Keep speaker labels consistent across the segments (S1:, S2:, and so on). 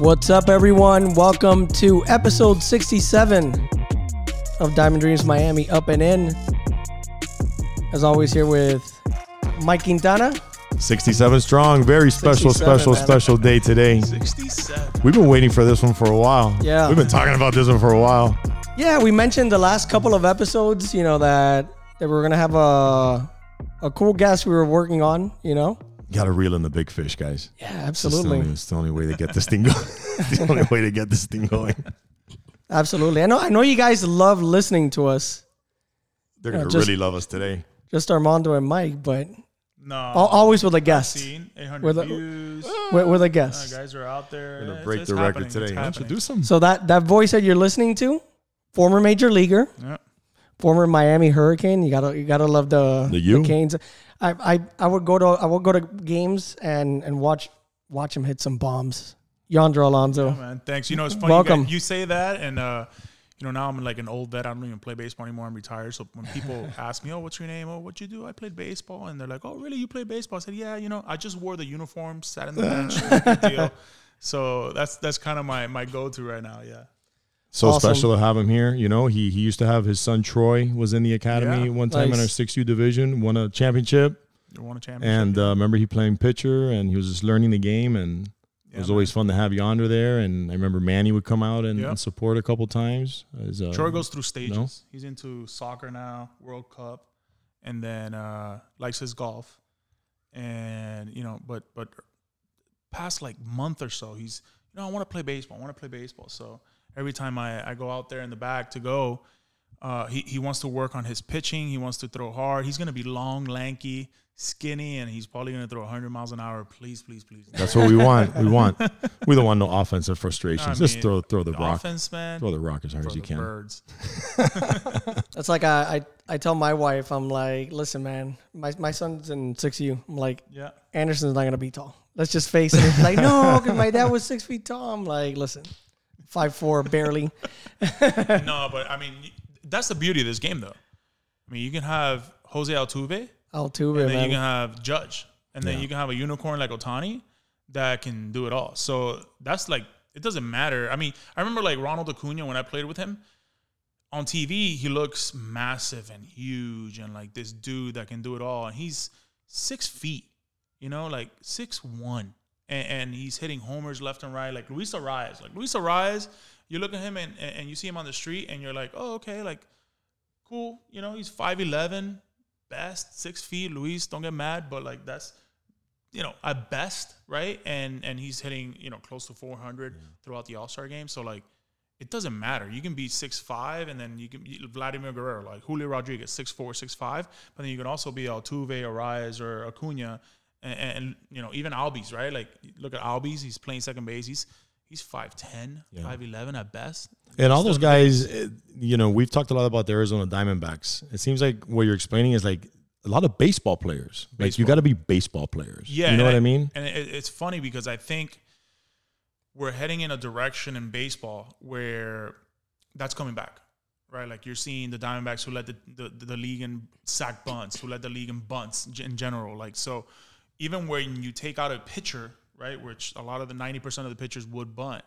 S1: What's up, everyone? Welcome to episode 67 of Diamond Dreams Miami Up and In. As always, here with Mike Quintana.
S2: 67 strong. Very special, special,
S1: man.
S2: special day today.
S3: 67.
S2: We've been waiting for this one for a while.
S1: Yeah.
S2: We've been talking about this one for a while.
S1: Yeah, we mentioned the last couple of episodes, you know, that, that we were going to have a, a cool guest we were working on, you know?
S2: Got to reel in the big fish, guys.
S1: Yeah,
S2: It's the, only,
S1: absolutely.
S2: it's the only way to get this thing going. It's the only way to get this thing going.
S1: Absolutely. I know, I know you guys love listening to us,
S2: They're going to
S1: just-
S2: really love us today.
S1: just Armando and Mike, but
S3: No.
S1: al- always with a guest.
S3: Seen 800
S1: With a-
S3: views.
S1: With, with a
S3: Uh, guys are out there.
S2: We're going
S3: It's-
S2: to break
S3: it's
S2: the
S3: happening.
S2: record today.
S3: It's
S2: Why don't you
S3: happening.
S2: do some?
S1: So that, that voice that you're listening to, former major leaguer,
S3: Yeah.
S1: former Miami Hurricane. You gotta you gotta love the
S2: The U?
S1: Canes. I, I I would go to I would go to games and and watch watch him hit some bombs. Yonder Alonso.
S3: Yeah, man. Thanks. You know, it's funny.
S1: Welcome.
S3: You, guys- you say that, and uh, you know, now I'm like an old vet. I don't even play baseball anymore. I'm retired. So when people ask me, "Oh, what's your name? Oh, what you do?" I played baseball, and they're like, "Oh, really? You played baseball?" I said, "Yeah. You know, I just wore the uniform, sat in the bench. no deal." So that's that's kind of my my go to right now. Yeah.
S2: So
S1: Awesome.
S2: special to have him here. You know, he he used to have his son Troy was in the academy
S3: Yeah.
S2: one time in our 6U division, won a championship.
S3: You won a championship.
S2: And uh, remember he playing pitcher and he was just learning the game and
S3: Yeah,
S2: it was
S3: man.
S2: always fun to have Yonder there. And I remember Manny would come out and,
S3: Yeah.
S2: and support a couple times. As, uh,
S3: Troy goes through stages. He's into soccer now, World Cup, and then uh, likes his golf. And you know, but but past like month or so, he's you know I want to play baseball. I want to play baseball. So every time I, I go out there in the back to go, uh, he he wants to work on his pitching. He wants to throw hard. He's gonna be long, lanky, skinny, and he's probably gonna throw 100 miles an hour. Please, please, please.
S2: That's what we want. We want. We don't want no offensive frustrations.
S3: I
S2: Just throw throw the,
S3: the
S2: rock,
S3: offense, man.
S2: throw the rock as hard
S3: for
S2: as you
S3: the
S2: can.
S3: birds.
S1: That's like I, I I tell my wife, I'm like, listen, man, my my son's in six U. I'm like,
S3: Yeah.
S1: Anderson's not gonna be tall. Let's just face it. It's like, no, because my dad was six feet tall. I'm like, listen, five four barely.
S3: no, but I mean, that's the beauty of this game, though. I mean, you can have Jose Altuve,
S1: Altuve,
S3: and then you can have Judge, and then you can have a unicorn like Ohtani that can do it all. So that's like it doesn't matter. I mean, I remember like Ronald Acuna when I played with him on TV. He looks massive and huge, and like this dude that can do it all. And he's six feet, you know, like six one, and, and he's hitting homers left and right. Like Luis Arraez, like Luis Arraez, you look at him and and you see him on the street, and you're like, oh okay, like cool. You know, he's five eleven, best six feet. Luis, don't get mad, but like that's you know at best, right? And and he's hitting you know close to four hundred throughout the All Star game. So like. It doesn't matter. You can be six five, and then you can be Vladimir Guerrero, like Julio Rodriguez, six four, six five. But then you can also be Altuve, Arraez, or Acuna, and, and you know even Albies, right? Like look at Albies. He's playing second base. He's he's 5'10", 5'11", at best.
S2: And all those guys, eh, you know, we've talked a lot about the Arizona Diamondbacks. It seems like what you're explaining is like a lot of baseball players. Like you got to be baseball players.
S3: Yeah,
S2: you know what I mean.
S3: And it, it's funny because I think we're heading in a direction in baseball where that's coming back, right? Like you're seeing the Diamondbacks who led the, the, the league in sack bunts, who led the league in bunts in general. Like so, even when you take out a pitcher, right, which a lot of the ninety percent of the pitchers would bunt,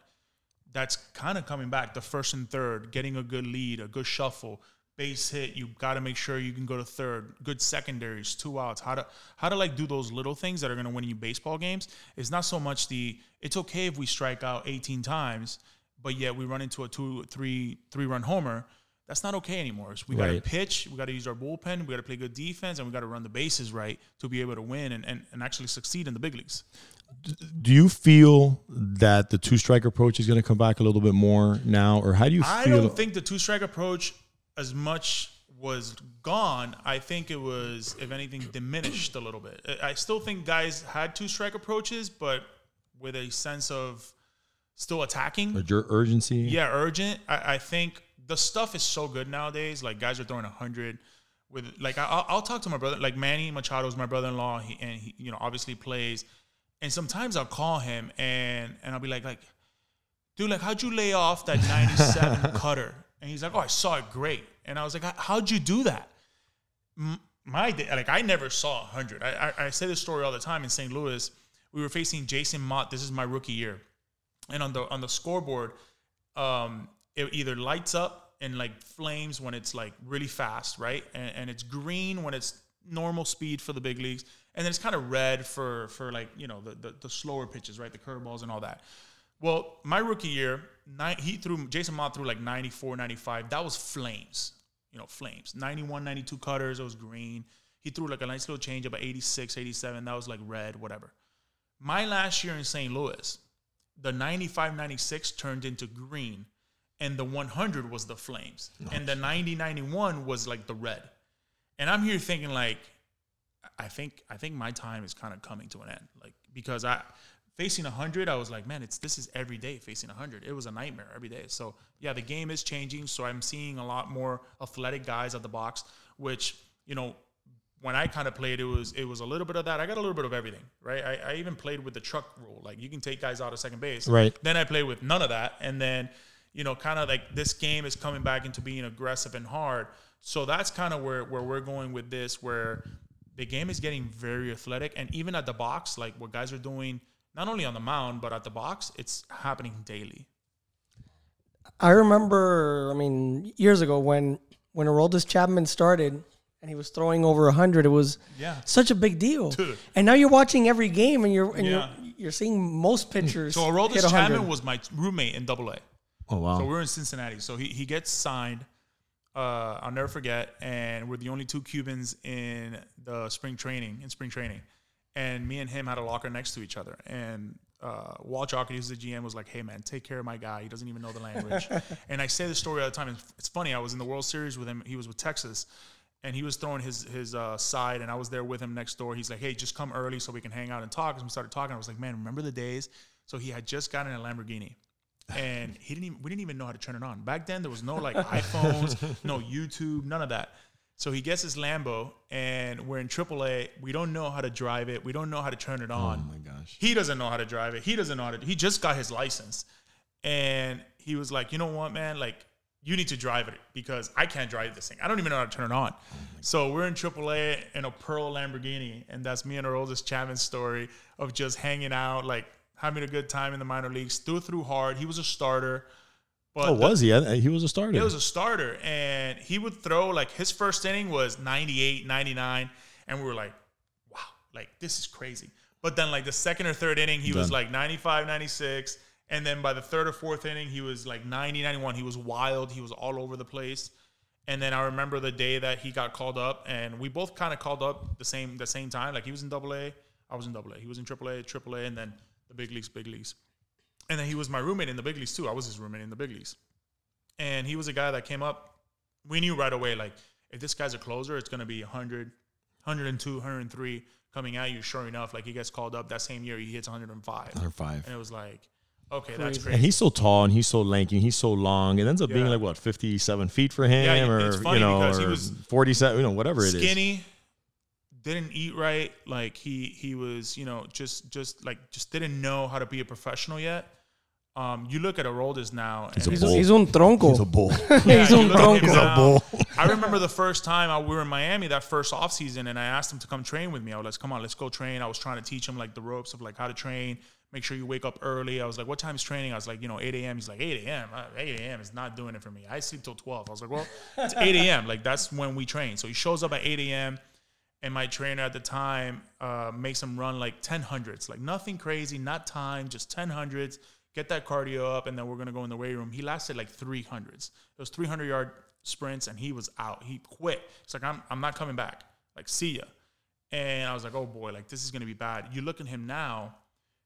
S3: that's kind of coming back. The first and third, getting a good lead, a good shuffle, base hit. You got to make sure you can go to third. Good secondaries, two outs. How to how to like do those little things that are going to win you baseball games. It's not so much the. It's okay if we strike out 18 times, but yet we run into a two, three, three run homer. That's not okay anymore. So we got to pitch. We got to use our bullpen. We got to play good defense, and we got to run the bases right to be able to win and, and, and actually succeed in the big leagues.
S2: Do you feel that the two strike approach is going to come back a little bit more now, or how do you feel I
S3: don't think the two strike approach as much was gone. I think it was, if anything, diminished a little bit. I- still think guys had two strike approaches, but with a sense of still attacking.
S2: Your urgency?
S3: Yeah, urgent. I, I think the stuff is so good nowadays. Like guys are throwing a hundred with like I, I'll, I'll talk to my brother. Like Manny Machado is my brother-in-law, he, and he you know obviously plays. And sometimes I'll call him and and I'll be like like, dude, like how'd you lay off that ninety-seven cutter? And he's like, oh, I saw it great. And I was like, how'd you do that? My day, like I never saw hundred. I, I I say this story all the time in St. Louis. We were facing Jason Motte. This is my rookie year, and on the on the scoreboard, um, it either lights up and like flames when it's like really fast, right? And, and it's green when it's normal speed for the big leagues, and then it's kind of red for for like you know the, the the slower pitches, right? The curveballs and all that. Well, my rookie year, nine, he threw Jason Motte threw like 94, 95. That was flames, you know, flames. 91, 92 cutters, it was green. He threw like a nice little change up at 86, 87. That was like red, whatever. My last year in St. Louis, the 95, 96 turned into green, and the 100 was the flames, and the 90, 91 was like the red. And I'm here thinking like, I think I think my time is kind of coming to an end, like because I facing 100 i was like man it's this is every day facing 100 it was a nightmare every day. So yeah the game is changing. So i'm seeing a lot more athletic guys at the box which you know when i kind of played it was it was a little bit of that. I got a little bit of everything right? I, I even played with the truck rule. Like you can take guys out of second base.
S2: Right.
S3: then i played with none of that. And then you know kind of like this game is coming back into being aggressive and hard so that's kind of where where we're going with this where the game is getting very athletic and even at the box like what guys are doing not only on the mound but at the box it's happening daily
S1: I remember, I mean, years ago when when Aroldis Chapman started and he was throwing over hundred, it was
S3: Yeah.
S1: such a big deal.
S3: Dude.
S1: And now you're watching every game and you're and
S3: Yeah.
S1: you're you're seeing most pitchers.
S3: so Aroldis Chapman was my roommate in double A
S2: Oh wow.
S3: So we're in Cincinnati. So he, he gets signed. Uh, I'll never forget. And we're the only two Cubans in the spring training, in spring training. And me and him had a locker next to each other. And uh, Walt Jocketty, who's the GM, was like, hey, man, take care of my guy. He doesn't even know the language. and I say this story all the time. It's, it's funny. I was in the World Series with him. He was with Texas. And he was throwing his his uh, side, and I was there with him next door. He's like, "Hey, just come early so we can hang out and talk." And we started talking. I was like, "Man, remember the days?" So he had just gotten a Lamborghini, and he didn't even we didn't even know how to turn it on. Back then there was no like iPhones, no YouTube, none of that. So he gets his Lambo and we're in AAA. We don't know how to drive it. We don't know how to turn it on
S2: oh
S3: on.
S2: my gosh.
S3: He doesn't know how to drive it. He doesn't know how to he just got his license. And he was like, "You know what, man? Like you need to drive it because I can't drive this thing. I don't even know how to turn it on." Oh so we're in AAA in a Pearl Lamborghini, and that's me and Aroldis Chapman story of just hanging out, like having a good time in the minor leagues. Threw through hard. He was a starter. But
S2: Oh,
S3: the-
S2: was he? I- He was a starter.
S3: He was a starter, and he would throw like his first inning was 98, 99, and we were like, wow, like this is crazy. But then like the second or third inning, he was like 95, 96, and then by the third or fourth inning, he was like 90, 91. He was wild. He was all over the place. And then I remember the day that he got called up, and we both kind of called up the same the same time. Like he was in Double A, I was in Double A. He was in Triple A, Triple A, and then the big leagues, big leagues. And then he was my roommate in the big leagues too. I was his roommate in the big leagues and he was a guy that came up. We knew right away, like, if this guy's a closer, it's going to be 100, 102, 103 coming at you. Sure enough, like, he gets called up that same year, he hits 105.
S2: Under five.
S3: And it was like, okay, that's
S1: Crazy.
S3: crazy.
S2: And he's so tall and he's so lanky and he's so long. It ends up being like what, fifty-seven feet for him,
S3: Yeah,
S2: or
S3: it's funny
S2: you know,
S3: because he
S2: or
S3: was
S2: forty-seven, you know, whatever it is.
S3: Skinny, didn't eat right. Like, he he was, you know, just just like just didn't know how to be a professional yet. Um, you look at Aroldis now, and
S2: He's a
S1: He's,
S2: bull.
S1: he's un tronco.
S2: He's a bull.
S3: Yeah,
S1: he's un
S3: look at him
S1: tronco.
S2: He's a bull.
S3: I remember the first time I, we were in Miami that first off season, and I asked him to come train with me. I was like, "Come on, let's go train." I was trying to teach him like the ropes of like how to train. Make sure you wake up early. I was like, "What time is training?" I was like, "You know, 8 a.m." He's like, "8 a.m. Uh, 8 a.m. is not doing it for me. I sleep till 12." I was like, "Well, it's 8 a.m. Like that's when we train." So he shows up at 8 a.m. And my trainer at the time uh, makes him run like 10 hundreds, like nothing crazy, not time, just 10 hundreds. Get that cardio up, and then we're gonna go in the weight room. He lasted like 300s. It was 300 yard sprints, and he was out. He quit. It's like I'm, I'm not coming back. Like see ya. And I was like, oh boy, like this is gonna be bad. You look at him now.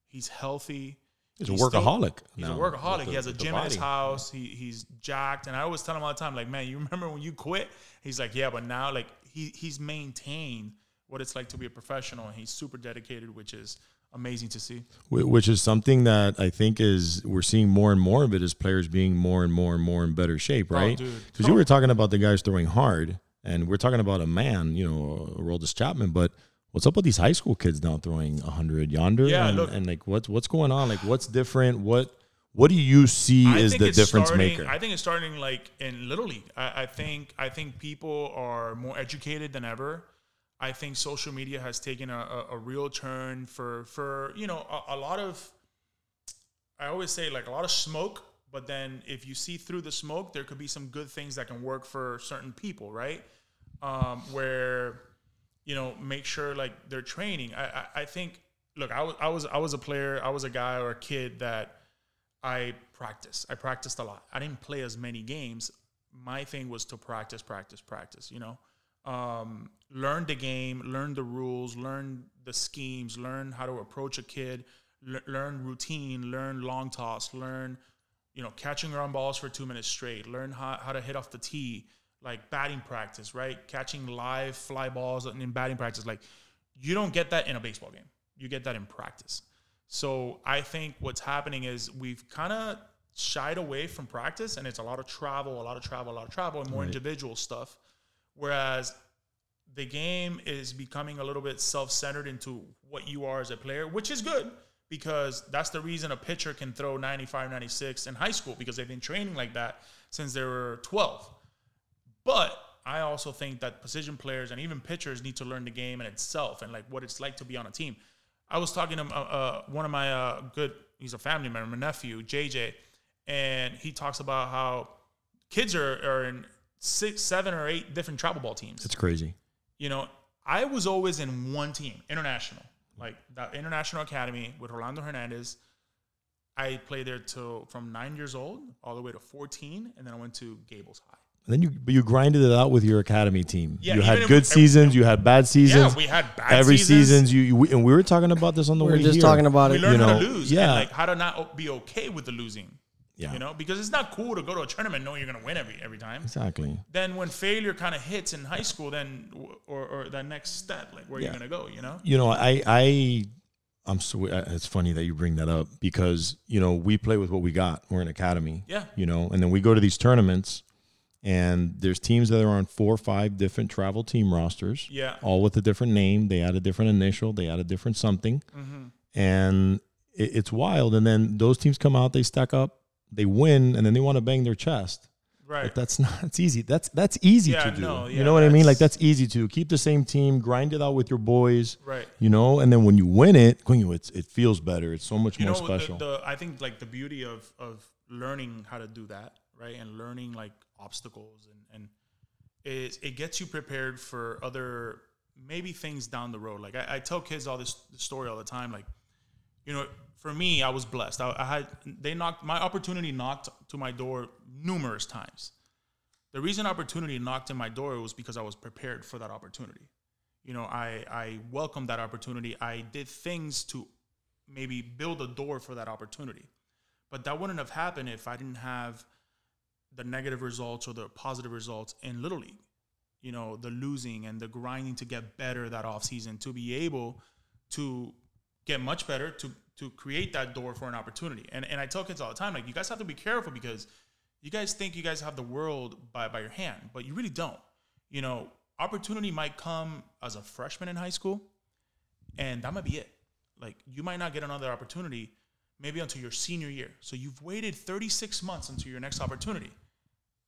S3: He's healthy.
S2: He's a
S3: still-
S2: workaholic.
S3: He's
S2: now
S3: a workaholic.
S2: with
S3: he has a gym in his house. He he's jacked, and I always tell him all the time, like, man, you remember when you quit? He's like, yeah, but now like he he's maintained what it's like to be a professional, and he's super dedicated, which is amazing to see.
S2: Which is something that I think is we're seeing more and more of it as players being more and more and more in better shape, oh, right?
S3: Oh, dude.
S2: Because you were talking about the guys throwing hard, and we're talking about a man, you know, Roldis Chapman. But what's up with these high school kids now throwing hundred yonder?
S3: Yeah,
S2: and,
S3: look-
S2: and like what's what's going on? Like what's different? What what do you see
S3: I
S2: is the difference
S3: starting,
S2: maker?
S3: I think it's starting like in little league. I, I think I think people are more educated than ever. I think social media has taken a, a, a real turn for for you know a, a lot of. I always say like a lot of smoke, but then if you see through the smoke, there could be some good things that can work for certain people, right? Um, where you know make sure like they're training. I I, I think look, I was I was I was a player, I was a guy or a kid that I practiced. I practiced a lot. I didn't play as many games. My thing was to practice, practice, practice. You know, um, learn the game, learn the rules, learn the schemes, learn how to approach a kid, le- learn routine, learn long toss, learn you know catching ground balls for two minutes straight, learn how, how to hit off the tee, like batting practice, right? Catching live fly balls in batting practice. Like you don't get that in a baseball game. You get that in practice. So I think what's happening is we've kind of shied away from practice, and it's a lot of travel, a lot of travel, a lot of travel, and more individual stuff. Whereas the game is becoming a little bit self-centered into what you are as a player, which is good because that's the reason a pitcher can throw 95, 96 in high school because they've been training like that since they were 12. But I also think that position players and even pitchers need to learn the game in itself and like what it's like to be on a team. I was talking to uh, uh, one of my uh, good, he's a family member, my nephew, JJ, and he talks about how kids are, are in six, seven, or eight different travel ball teams.
S2: it's crazy.
S3: You know, I was always in one team, international, like the international academy with Orlando Hernandez. I played there till from nine years old all the way to 14, and then I went to Gables High.
S2: And then you you grinded it out with your academy team.
S3: Yeah,
S2: you had
S3: if-
S2: good
S3: every-
S2: seasons, you had bad seasons.
S3: Yeah, we had bad
S2: every
S3: seasons.
S2: seasons you, you we- and we were talking about this on the way here.
S1: We were just
S2: here.
S1: talking about
S3: we
S1: it.
S3: learned
S2: you
S3: how
S2: know,
S3: to lose
S2: yeah.
S3: and like how to not be okay with the losing.
S2: Yeah.
S3: You know, because it's not cool to go to a tournament knowing you're going to win every every time.
S2: Exactly.
S3: Then when failure kind of hits in high school, then or, or that next step, like where
S2: Yeah.
S3: you're going to go, you know?
S2: You know, I I I'm so uh, it's funny that you bring that up because you know we play with what we got. We're an academy.
S3: Yeah.
S2: You know, and then we go to these tournaments, and there's teams that are on four or five different travel team rosters.
S3: Yeah.
S2: All with a different name. They add a different initial. They add a different something,
S3: Mm-hmm.
S2: and it, it's wild. And then those teams come out, they stack up, they win, and then they want to bang their chest.
S3: Right.
S2: But that's not. It's easy. That's that's easy
S3: Yeah,
S2: to do.
S3: no, yeah, you
S2: know what I mean? Like
S3: that's-
S2: easy to keep the same team, grind it out with your boys.
S3: right.
S2: You know, and then when you win it, it's it feels better. It's so much
S3: You
S2: more
S3: know, the,
S2: special.
S3: the I think like the beauty of of learning how to do that, right, and learning like obstacles and and is it gets you prepared for other maybe things down the road. Like I, I tell kids all this story all the time. Like, you know, for me, I was blessed. I, I had they knocked my opportunity knocked to my door numerous times. The reason opportunity knocked in my door was because I was prepared for that opportunity. You know, I I welcomed that opportunity. I did things to maybe build a door for that opportunity. But that wouldn't have happened if I didn't have the negative results or the positive results in Little League. You know, the losing and the grinding to get better that offseason to be able to get much better to to create that door for an opportunity. And and I tell kids all the time, like you guys have to be careful because you guys think you guys have the world by, by your hand, but you really don't. You know, opportunity might come as a freshman in high school, and that might be it. Like you might not get another opportunity maybe until your senior year. So you've waited 36 months until your next opportunity.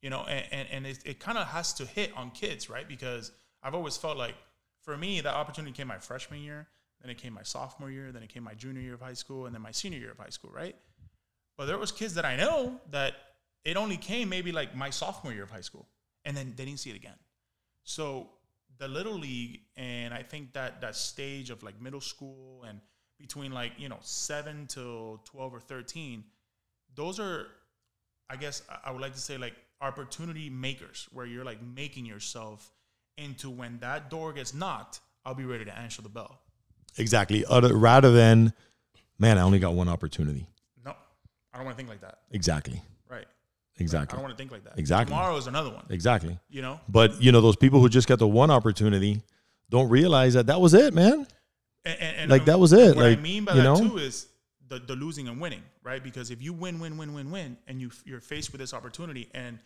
S3: You know, and, and, and it, it kind of has to hit on kids, right? Because I've always felt like for me, that opportunity came my freshman year, then it came my sophomore year, then it came my junior year of high school, and then my senior year of high school, right? But there was kids that I know that it only came maybe like my sophomore year of high school, and then they didn't see it again. So the little league, and I think that that stage of like middle school and between like you know seven to twelve or thirteen, those are, I guess I would like to say like opportunity makers, where you're like making yourself into when that door gets knocked, I'll be ready to answer the bell.
S2: exactly. Other, rather than, man, I only got one opportunity.
S3: No, I don't want to think like that.
S2: Exactly.
S3: Right.
S2: Exactly.
S3: I don't want to think like that.
S2: Exactly.
S3: Tomorrow is another one.
S2: Exactly.
S3: You know.
S2: But you know, those people who just get the one opportunity don't realize that that was it, man.
S3: And, and, And-
S2: like that was it.
S3: What
S2: like
S3: I mean by
S2: you
S3: that
S2: know,
S3: too is the, the losing and winning, right? Because if you win, win, win, win, win, and you you're faced with this opportunity, and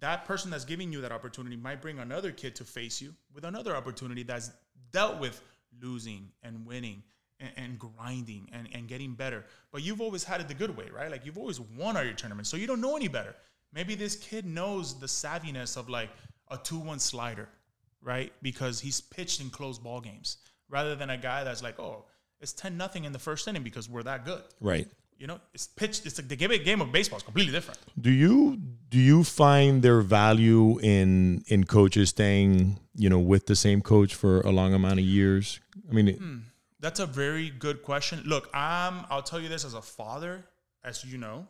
S3: that person that's giving you that opportunity might bring another kid to face you with another opportunity that's dealt with losing and winning and, and grinding and, and getting better. But you've always had it the good way, right? Like you've always won all your tournaments, so you don't know any better. Maybe this kid knows the savviness of like a two-one slider, right? Because he's pitched in close ball games rather than a guy that's like, oh, it's ten nothing in the first inning because we're that good.
S2: right?
S3: You know, it's pitched. It's like the game, game of baseball is completely different.
S2: Do you do you find their value in in coaches staying you know with the same coach for a long amount of years? I mean,
S3: Hmm. That's a very good question. Look, I'm. I'll tell you this as a father, as you know,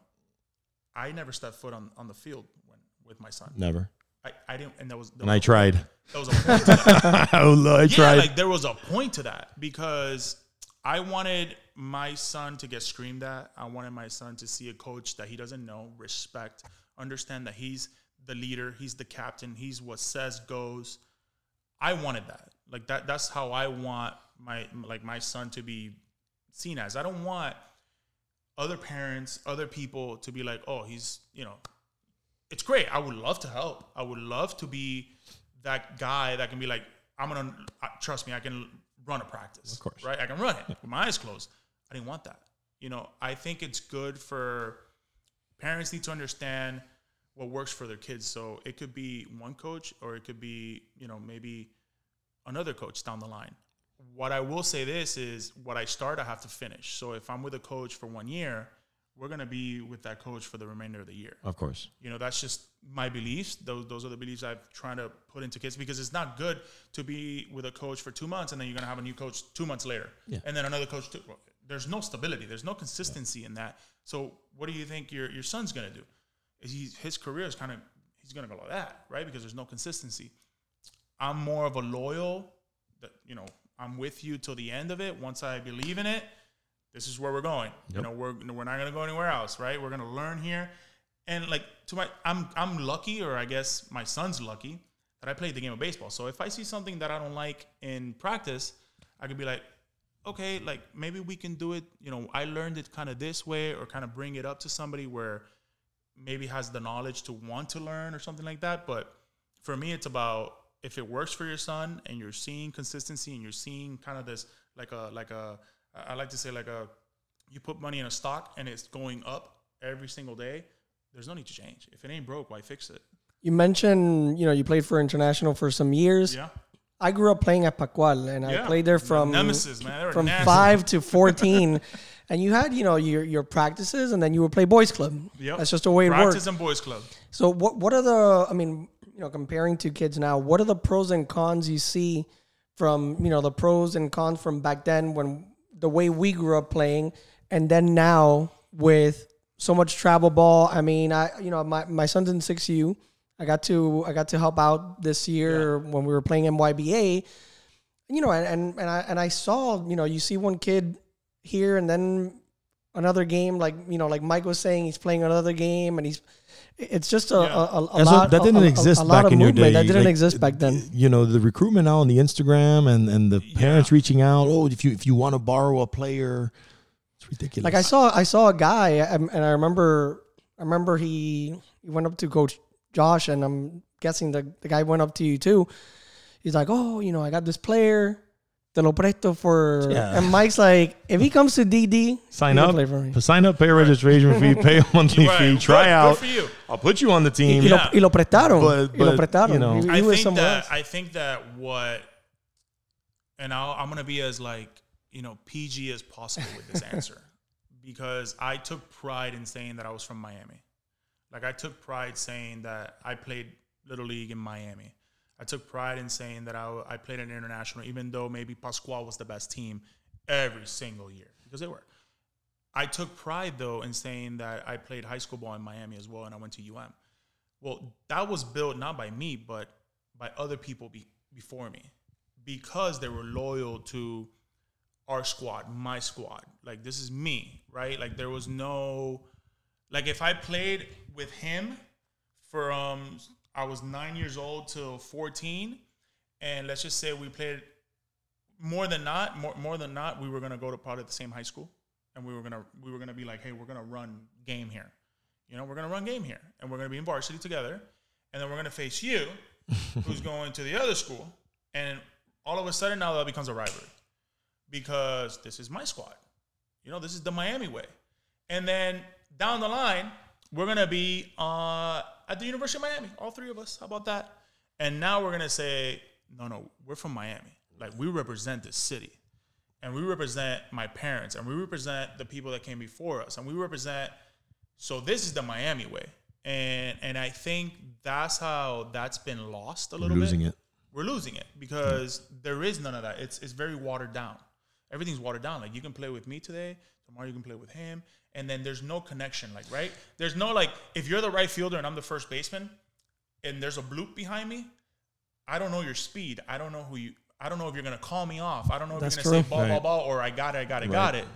S3: I never stepped foot on, on the field when with my son.
S2: never.
S3: I, I didn't, and that was. There
S2: And
S3: was
S2: I tried.
S3: There was a point to that.
S2: I
S3: yeah,
S2: tried.
S3: like there was a point to that because I wanted my son to get screamed at. I wanted my son to see a coach that he doesn't know, respect, understand that he's the leader, he's the captain, he's what says goes. I wanted that. Like that that's how I want my like my son to be seen as. I don't want other parents, other people to be like, "Oh, he's, you know, it's great. I would love to help. I would love to be that guy that can be like, I'm gonna uh, trust me. I can run a practice,
S2: Of course.
S3: right? I can run it with my eyes closed. I didn't want that. You know, I think it's good for parents need to understand what works for their kids. So it could be one coach, or it could be, you know, maybe another coach down the line. What I will say this is what I start, I have to finish. So if I'm with a coach for one year, we're gonna be with that coach for the remainder of the year.
S2: Of course.
S3: you know that's just my beliefs. Those those are the beliefs i've trying to put into kids because it's not good to be with a coach for two months and then you're going to have a new coach two months later.
S2: Yeah.
S3: and then another coach there's no stability. There's no consistency in that. So what do you think your, your son's going to do? Is he, his career is kind of he's going to go like that right? Because there's no consistency. I'm more of a loyal that you know i'm with you till the end of it once i believe in it this is where we're going. You know, we're we're not gonna go anywhere else, right? We're gonna learn here, and like to my, I'm I'm lucky, or I guess my son's lucky that I played the game of baseball. So if I see something that I don't like in practice, I could be like, okay, like maybe we can do it. You know, I learned it kind of this way, or kind of bring it up to somebody where maybe has the knowledge to want to learn or something like that. But for me, it's about if it works for your son and you're seeing consistency and you're seeing kind of this like a like a I like to say like a you put money in a stock and it's going up every single day. There's no need to change. If it ain't broke, why fix it?
S1: You mentioned, you know, you played for international for some years.
S3: Yeah,
S1: I grew up playing at Pascual, and I played there
S3: The
S1: from
S3: nemesis, man.
S1: From
S3: nasty.
S1: five to fourteen. and you had, you know, your your practices, and then you would play boys club.
S3: Yeah,
S1: That's just the way it
S3: Practice
S1: works.
S3: and boys club.
S1: So what what are the? I mean, you know, comparing to kids now, what are the pros and cons you see from you know the pros and cons from back then when the way we grew up playing, and then now with so much travel ball. I mean, I you know my my son's in six U. I got to I got to help out this year when we were playing MYBA. You know, and and and I and I saw you know you see one kid here and then another game like you know like Mike was saying he's playing another game and he's it's just a,
S3: Yeah.
S1: a, a, a
S2: That's what-
S1: lot
S2: that didn't
S1: a- a-
S2: exist
S1: a lot
S2: back
S1: of
S2: in your
S1: movement
S2: day.
S1: that didn't
S2: Like,
S1: exist back then
S2: You know, the recruitment now on the Instagram and and the parents
S3: Yeah.
S2: reaching out. Oh, if you if you want to borrow a player, it's ridiculous.
S1: like I saw I saw a guy and I remember I remember he he went up to coach Josh and I'm guessing the, the guy went up to you too he's like oh you know I got this player te lo presto for
S2: Yeah.
S1: and Mike's like if he comes to DD
S2: sign up,
S1: play for me.
S2: sign up, pay a registration fee, pay a monthly
S3: Right.
S2: fee, try
S3: good
S2: out.
S3: for you.
S2: I'll put you on the team.
S1: y, lo,
S3: Yeah.
S1: y lo prestaron
S2: But-
S1: y lo prestaron
S2: you know-
S1: he, he
S3: I think that
S1: else
S3: I think that what, and I'll, I'm gonna be as like you know PG as possible with this answer, because I took pride in saying that I was from Miami. Like I took pride saying that I played little league in Miami. I took pride in saying that I, I played an international, even though maybe Pascual was the best team every single year because they were. I took pride though in saying that I played high school ball in Miami as well, and I went to UM. Well, that was built not by me, but by other people be, before me, because they were loyal to our squad, my squad. Like this is me, right? Like there was no, like if I played with him from I was nine years old till fourteen, and let's just say we played more than not, more more than not, we were gonna go to probably the same high school, and we were gonna we were gonna be like, hey, we're gonna run game here. You know, we're gonna run game here, and we're gonna be in varsity together, and then we're gonna face you, who's going to the other school, and all of a sudden now that becomes a rivalry because this is my squad. You know, this is the Miami way, and then down the line, we're gonna be uh, at the University of Miami, all three of us. How about that? And now we're gonna say, no, no, we're from Miami. Like we represent this city, and we represent my parents, and we represent the people that came before us, and we represent. So this is the Miami way, and and I think that's how that's been lost a little
S2: losing
S3: bit.
S2: Losing it.
S3: We're losing it because there is none of that. It's it's very watered down. Everything's watered down. Like you can play with me today, tomorrow you can play with him, and then there's no connection. Like right, there's no like if you're the right fielder and I'm the first baseman, and there's a bloop behind me, I don't know your speed. I don't know who you. I don't know if you're gonna call me off. I don't know if
S1: That's
S3: you're gonna
S1: true.
S3: say ball, ball,
S2: Right.
S3: ball, or I got it, I got it,
S2: Right.
S3: got it.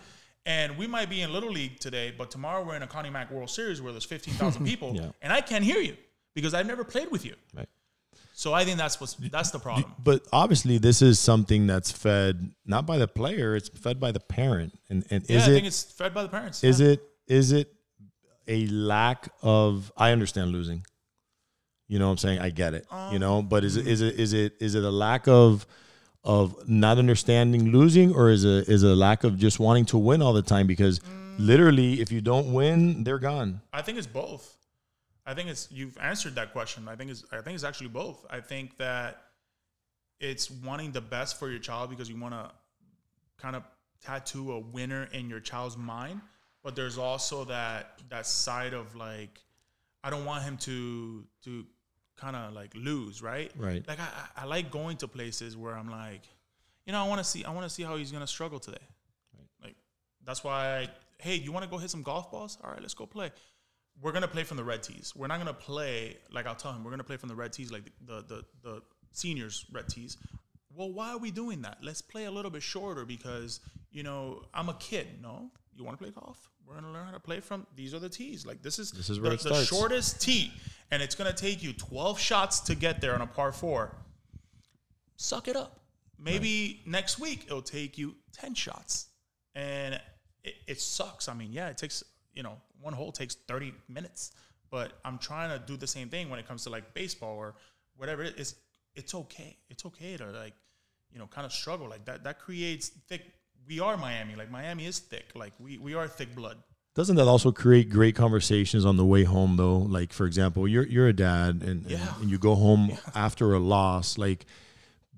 S3: And we might be in Little League today, but tomorrow we're in a Connie Mack World Series where there's 15,000 people,
S2: Yeah.
S3: and I can't hear you because I've never played with you.
S2: Right.
S3: So I think that's what's that's the problem.
S2: But obviously, this is something that's fed not by the player; it's fed by the parent. And and
S3: Yeah,
S2: is
S3: I
S2: it
S3: think it's fed by the parents.
S2: is
S3: yeah.
S2: it is it a lack of? I understand losing. You know what I'm saying? I get it. you know, um, but is it mm-hmm. is it is it is it a lack of of not understanding losing, or is it is it a lack of just wanting to win all the time? Because mm. literally, if you don't win, they're gone.
S3: I think it's both. I think it's you've answered that question. I think it's I think it's actually both. I think that it's wanting the best for your child because you want to kind of tattoo a winner in your child's mind, but there's also that that side of like I don't want him to to kind of like lose, right?
S2: Right.
S3: Like I I like going to places where I'm like, you know, I want to see I want to see how he's gonna struggle today. Right. Like that's why I, hey, you want to go hit some golf balls? All right, let's go play. We're gonna play from the red tees. We're not gonna play like I'll tell him. We're gonna play from the red tees, like the the the seniors red tees. Well, why are we doing that? Let's play a little bit shorter because you know I'm a kid. No, you want to play golf? We're gonna learn how to play from these are the tees. Like this is
S2: This is
S3: the, the shortest tee, and it's gonna take you 12 shots to get there on a par four. Suck it up. Maybe next week it'll take you 10 shots, and it, it sucks. I mean, yeah, it takes you know one hole takes 30 minutes, but I'm trying to do the same thing when it comes to like baseball or whatever it is. It's okay. It's okay to like you know kind of struggle like that. That creates thick. We are Miami. Like Miami is thick. Like we we are thick blood.
S2: Doesn't that also create great conversations on the way home though? Like for example, you're you're a dad and, and-
S3: Yeah.
S2: and you go home after a loss, like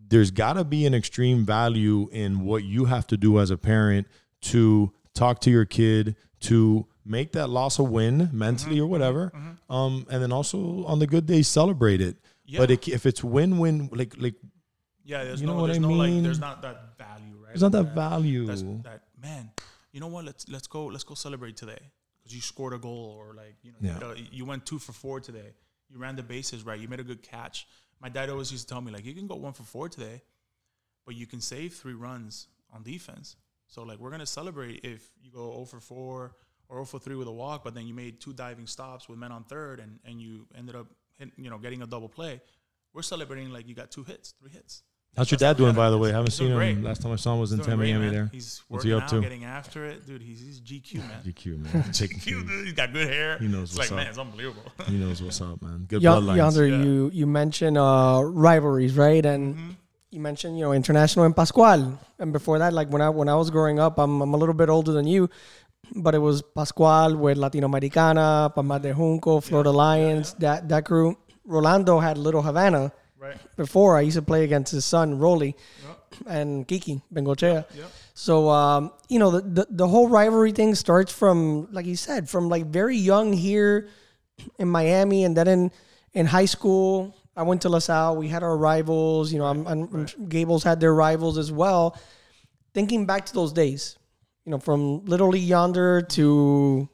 S2: there's got to be an extreme value in what you have to do as a parent to talk to your kid to make that loss a win mentally
S3: Mm-hmm.
S2: or whatever. Um and then also on the good days celebrate it. But it, if it's win-win like like
S3: Yeah, there's
S2: You know
S3: no,
S2: what
S3: there's
S2: I
S3: no
S2: mean?
S3: like, there's not that value, right?
S2: there's not that
S3: Like
S2: value.
S3: That man. You know what? Let's let's go let's go celebrate today because you scored a goal or like you know you,
S2: Yeah.
S3: a- you went two for four today. You ran the bases right. You made a good catch. My dad always used to tell me like you can go one for four today, but you can save three runs on defense. So like we're gonna celebrate if you go 0 for four or 0 for three with a walk, but then you made two diving stops with men on third and and you ended up hit, you know getting a double play. We're celebrating like you got two hits, three hits.
S2: How's your dad doing by the
S3: gotta-
S2: way? Haven't
S3: he's doing
S2: seen him.
S3: great.
S2: Last time I saw him was in
S3: Doing
S2: Tampa Miami there.
S3: He's
S2: What's he
S3: working
S2: up
S3: out,
S2: to?
S3: getting after it, dude. He's, he's GQ man.
S2: GQ man. Taking care
S3: GQ, dude. He's got good hair.
S2: He knows
S3: It's
S2: what's
S3: like man,
S2: up.
S3: it's unbelievable.
S2: He knows what's up, man. Good
S1: Yon-
S2: bloodlines.
S1: Yonder,
S3: Yeah.
S1: you you mentioned uh, rivalries, right? And
S3: Mm-hmm.
S1: you mentioned you know international and Pascual, and before that, like when I when I was growing up, I'm I'm a little bit older than you, but it was Pascual with Latinoamericana, Palmas de Junco, Florida Lions, that that crew. Rolando had Little Havana
S3: right.
S1: before. I used to play against his son Rolly and Kiki Bengochea. So um, you know the, the the whole rivalry thing starts from like you said from like very young here in Miami, and then in in high school I went to LaSalle. We had our rivals. You know, I'm, I'm, I'm- Gables had their rivals as well. Thinking back to those days, you know, from Little League yonder to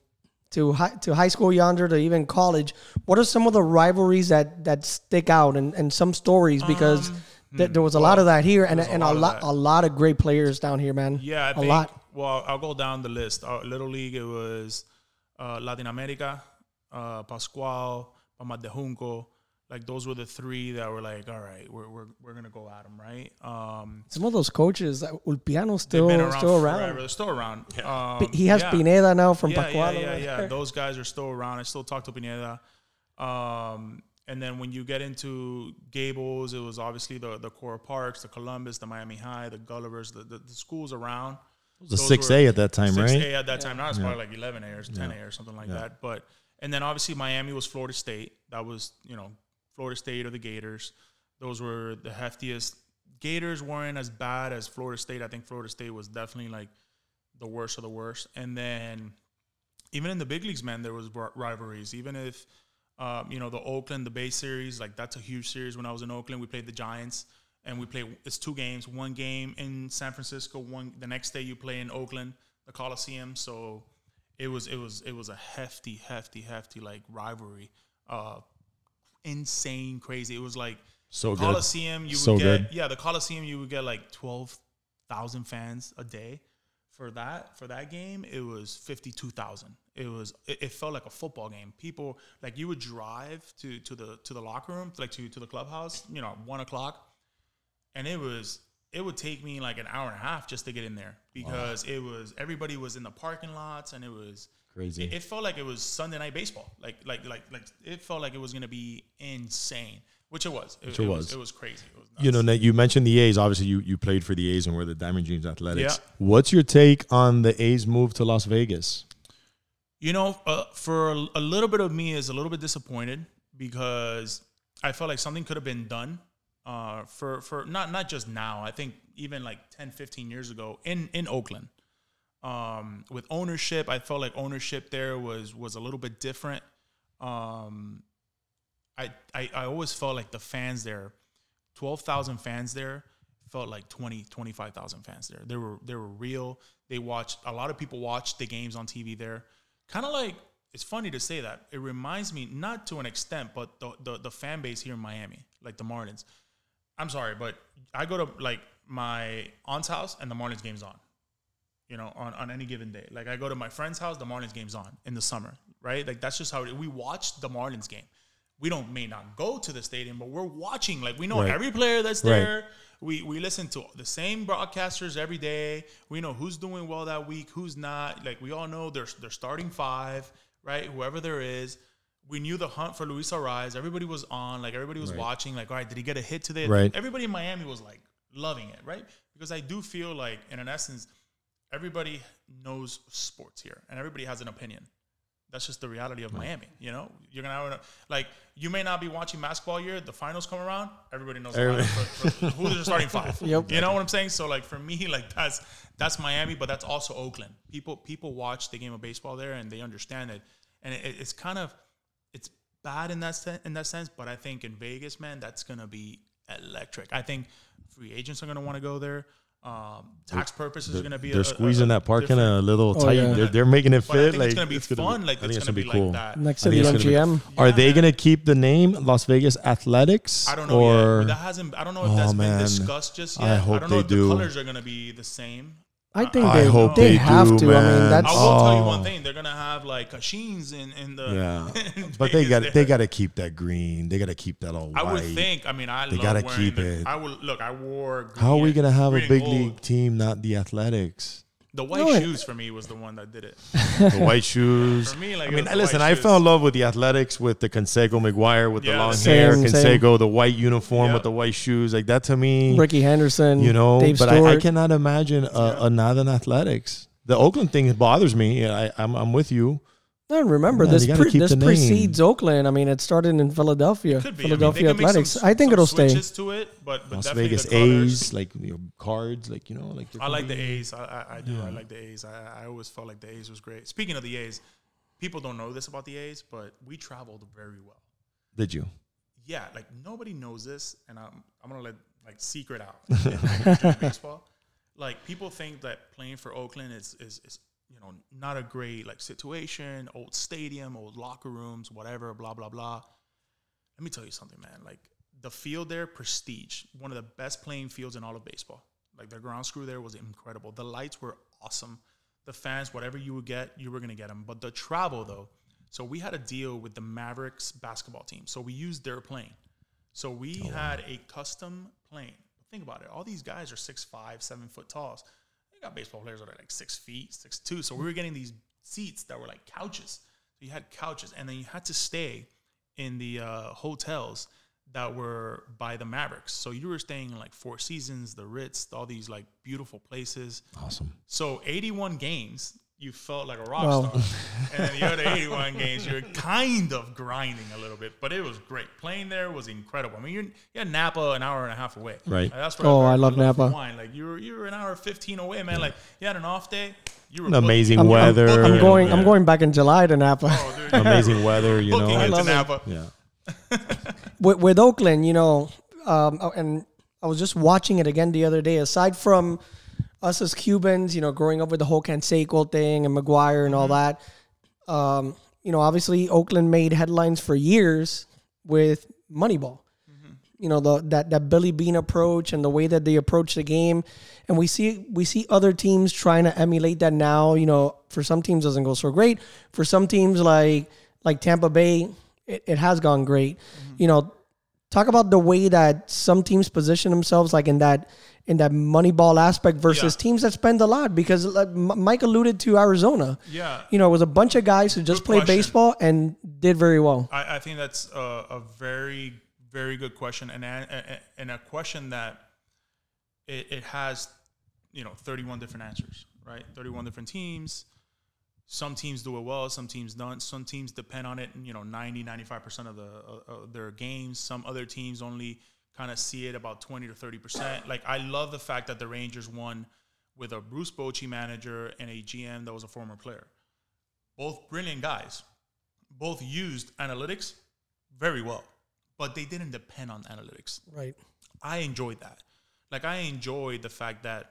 S1: to high to high school yonder to even college. What are some of the rivalries that that stick out and, and some stories because th- there was a lot of that here and,
S3: Um, a
S1: and
S3: lot
S1: a
S3: of
S1: lot a lot of great players down here, man.
S3: Yeah, I
S1: a
S3: think,
S1: lot.
S3: Well, I'll go down the list. Uh, Little League, it was uh, Latin America, uh, Pascual, de Junco, Like those were the three that were like, all right, we're we're, we're gonna go at them, right? Um,
S1: Some of those coaches, uh, Ulpiano's
S3: they've
S1: still
S3: around
S1: still
S3: forever.
S1: around.
S3: They're still around. Um,
S1: he has
S3: yeah.
S1: Pineda now from
S3: yeah,
S1: Pacualo.
S3: Yeah, yeah,
S1: right
S3: yeah.
S1: there.
S3: Those guys are still around. I still talk to Pineda. Um, and then when you get into Gables, it was obviously the the Coral Parks, the Columbus, the Miami High, the Gullivers, the, the, the schools around.
S2: It was a 6A at that time,
S3: Six
S2: right?
S3: A at that time. Now it's probably like eleven A or ten A or something like that. But and then obviously Miami was Florida State. That was you know Florida State or the Gators. Those were the heftiest. Gators weren't as bad as Florida State. I think Florida State was definitely like the worst of the worst. And then even in the big leagues, man, there was rivalries. Even if um, you know the Oakland, the Bay Series, like that's a huge series. When I was in Oakland, we played the Giants, and we played. It's two games. One game in San Francisco. One the next day you play in Oakland, the Coliseum. So it was it was it was a hefty, hefty, hefty like rivalry. Uh, insane, crazy. It was like
S2: So good.
S3: Coliseum. You would
S2: So
S3: get
S2: good.
S3: yeah, the Coliseum. You would get like twelve thousand fans a day for that for that game. It was fifty two thousand. It was it, it felt like a football game. People like you would drive to to the to the locker room, like to to the clubhouse. You know, one o'clock, and it was it would take me like an hour and a half just to get in there because it was everybody was in the parking lots and it was
S2: Crazy.
S3: it, it felt like it was Sunday night baseball. Like like like like it felt like it was gonna be insane, which it was. It,
S2: it
S3: it
S2: was.
S3: It was crazy. It was
S2: You know. Nate, you mentioned the A's. Obviously, you, you played for the A's and were the Diamond Dreams Athletics.
S3: Yeah.
S2: What's your take on the A's move to Las Vegas?
S3: You know, uh, for a, a little bit of me is a little bit disappointed because I felt like something could have been done uh, for for not not just now. I think even like 10, 15 years ago in in Oakland. Um, with ownership, I felt like ownership there was was a little bit different. Um, I, I I always felt like the fans there, twelve thousand fans there, felt like 20, 25,000 fans there. They were they were real. They watched a lot of people watched the games on TV there. Kind of like it's funny to say that. It reminds me not to an extent, but the, the the fan base here in Miami, like the Marlins. I'm sorry, but I go to like my aunt's house and the Marlins game's on. You know, on, on any given day. Like I go to my friend's house, the Marlins game's on in the summer, right? Like that's just how it, we watch the Marlins game. We don't may not go to the stadium, but we're watching. Like we know
S2: Right.
S3: every player that's
S2: Right.
S3: there. We we listen to the same broadcasters every day. We know who's doing well that week, who's not. Like we all know there's they're starting five, right? Whoever there is. We knew the hunt for Luis Arraez. Everybody was on. Like everybody was
S2: Right.
S3: watching. Like, all right, did he get a hit today?
S2: Right.
S3: Everybody in Miami was like loving it, right? Because I do feel like, in an essence, everybody knows sports here, and everybody has an opinion. That's just the reality of Miami. You know, you're gonna have a, like you may not be watching basketball year. The finals come around, everybody knows
S2: Everybody-
S3: for, for who's the starting five.
S1: Yep.
S3: You know what I'm saying? So like for me, like that's that's Miami, but that's also Oakland. People people watch the game of baseball there, and they understand it, and it, it's kind of it's bad in that sen- in that sense. But I think in Vegas, man, that's gonna be electric. I think free agents are gonna want to go there. Um, tax purposes
S2: They're,
S3: gonna be.
S2: they're
S3: a- a-
S2: squeezing
S3: a
S2: that parking
S3: different-
S2: a little
S1: Oh,
S2: tight.
S1: yeah.
S2: They're, they're making it fit. like
S3: it's gonna be
S2: it's
S3: fun. like
S2: I
S3: it's, gonna, be,
S2: cool.
S3: like that.
S1: Next to the
S2: think it's gonna
S1: MGM.
S2: Are
S3: Yeah,
S2: they gonna keep the name Las Vegas Athletics?
S3: I don't know
S2: or
S3: yet. That hasn't. I don't know if
S2: Oh,
S3: that's
S2: man.
S3: been discussed just yet.
S2: I hope
S3: don't know
S2: they
S3: if
S2: do.
S3: the colors are gonna be the same.
S1: I think
S3: I
S1: they,
S2: hope
S1: they,
S2: they
S1: have
S2: do,
S1: to. I mean, that's
S3: I will tell you
S2: Oh.
S3: one thing: they're gonna have like Kashin's in in the.
S2: yeah, but they got they got to keep that green. They got to keep that all white.
S3: I would think. I mean, I
S2: They gotta keep
S3: the,
S2: it.
S3: I will look. I wore. Green
S2: How are we gonna have a big league team, not the Athletics?
S3: The white
S1: No, it-
S3: shoes for me was the one that did it.
S2: The white shoes.
S3: For me, like
S2: I mean, listen, I
S3: shoes.
S2: fell in love with the Athletics with the Canseco McGwire with the long
S3: same,
S2: hair,
S1: same.
S2: Canseco, the white uniform
S3: Yeah.
S2: with the white shoes. Like that to me,
S1: Rickey Henderson,
S2: you know.
S1: Dave
S2: but I, I cannot imagine a, a Northern Athletics. The Oakland thing bothers me. I, I'm, I'm with you.
S1: No, remember
S2: Man,
S1: this. Pre-
S2: keep
S1: this
S2: the name.
S1: precedes Oakland. I mean, it started in Philadelphia.
S3: Could be.
S1: Philadelphia
S3: I mean, they can make
S1: Athletics.
S3: some-
S1: I think
S3: some
S1: it'll stay.
S3: to it, but, but
S2: Las Vegas
S3: the.
S2: A's, like your know, cards, like you know, like
S3: I like the A's. I, I, I do. I like the A's. I, I always felt like the A's was great. Speaking of the A's, people don't know this about the A's, but we traveled very well.
S2: Did you?
S3: Yeah, like nobody knows this, and I'm I'm gonna let like secret out baseball. Like people think that playing for Oakland is is is you know not a great like situation, old stadium, old locker rooms, whatever, blah blah blah. Let me tell you something, man. Like the field there, prestige, one of the best playing fields in all of baseball. Like their ground screw there was incredible. The lights were awesome. The fans, whatever you would get, you were gonna get them. But the travel though, So we had a deal with the Mavericks basketball team. So we used their plane. So we oh, had a custom plane. Think about it. All these guys are six five, seven foot talls. You got baseball players that are like six feet, six two. So we were getting these seats that were like couches. So you had couches, and then you had to stay in the uh, hotels that were by the Mavericks. So you were staying in like Four Seasons, the Ritz, all these like beautiful places.
S2: Awesome.
S3: So 81 games, you felt like a rock
S1: Wow.
S3: star. and then the other 81 games, you're kind of grinding a little bit, but it was great. Playing there was incredible. I mean, you're, you had Napa an hour and a half away.
S2: Right.
S3: Like, that's where
S1: Oh, I
S3: learned
S1: love Napa.
S3: Wine. Like you were, you were an hour 15 away, man. Like you had an off day. You were
S2: An amazing
S1: I'm, I'm-
S2: weather.
S1: I'm,
S2: and-
S1: going. I'm going back in July to Napa.
S3: Oh, dude,
S2: Amazing weather, you know.
S3: into
S1: love it.
S3: Napa.
S2: Yeah.
S1: with, with Oakland, you know, um, and I was just watching it again the other day. Aside from us as Cubans, you know, growing up with the whole Canseco thing and McGwire and all mm-hmm. that, um, you know, obviously Oakland made headlines for years with Moneyball. Mm-hmm. You know, the that that Billy Beane approach and the way that they approach the game, and we see we see other teams trying to emulate that now. You know, for some teams doesn't go so great. For some teams like like Tampa Bay, it, it has gone great. Mm-hmm. You know, talk about the way that some teams position themselves like in that in that money ball aspect versus
S3: Yeah.
S1: teams that spend a lot because like Mike alluded to Arizona.
S3: Yeah.
S1: You know, it was a bunch of guys who just
S3: Good
S1: played
S3: question.
S1: baseball and did very well.
S3: I, I think that's a, a very, very good question, and a, a- and a question that it, it has, you know, 31 different answers, right? 31 different teams. Some teams do it well, some teams don't. Some teams depend on it, you know, 90, 95% of the uh, of their games. Some other teams only kind of see it about 20 to 30%. Like I love the fact that the Rangers won with a Bruce Bochy manager and a GM that was a former player. Both brilliant guys both used analytics very well, but they didn't depend on analytics.
S1: Right.
S3: I enjoyed that. Like I enjoyed the fact that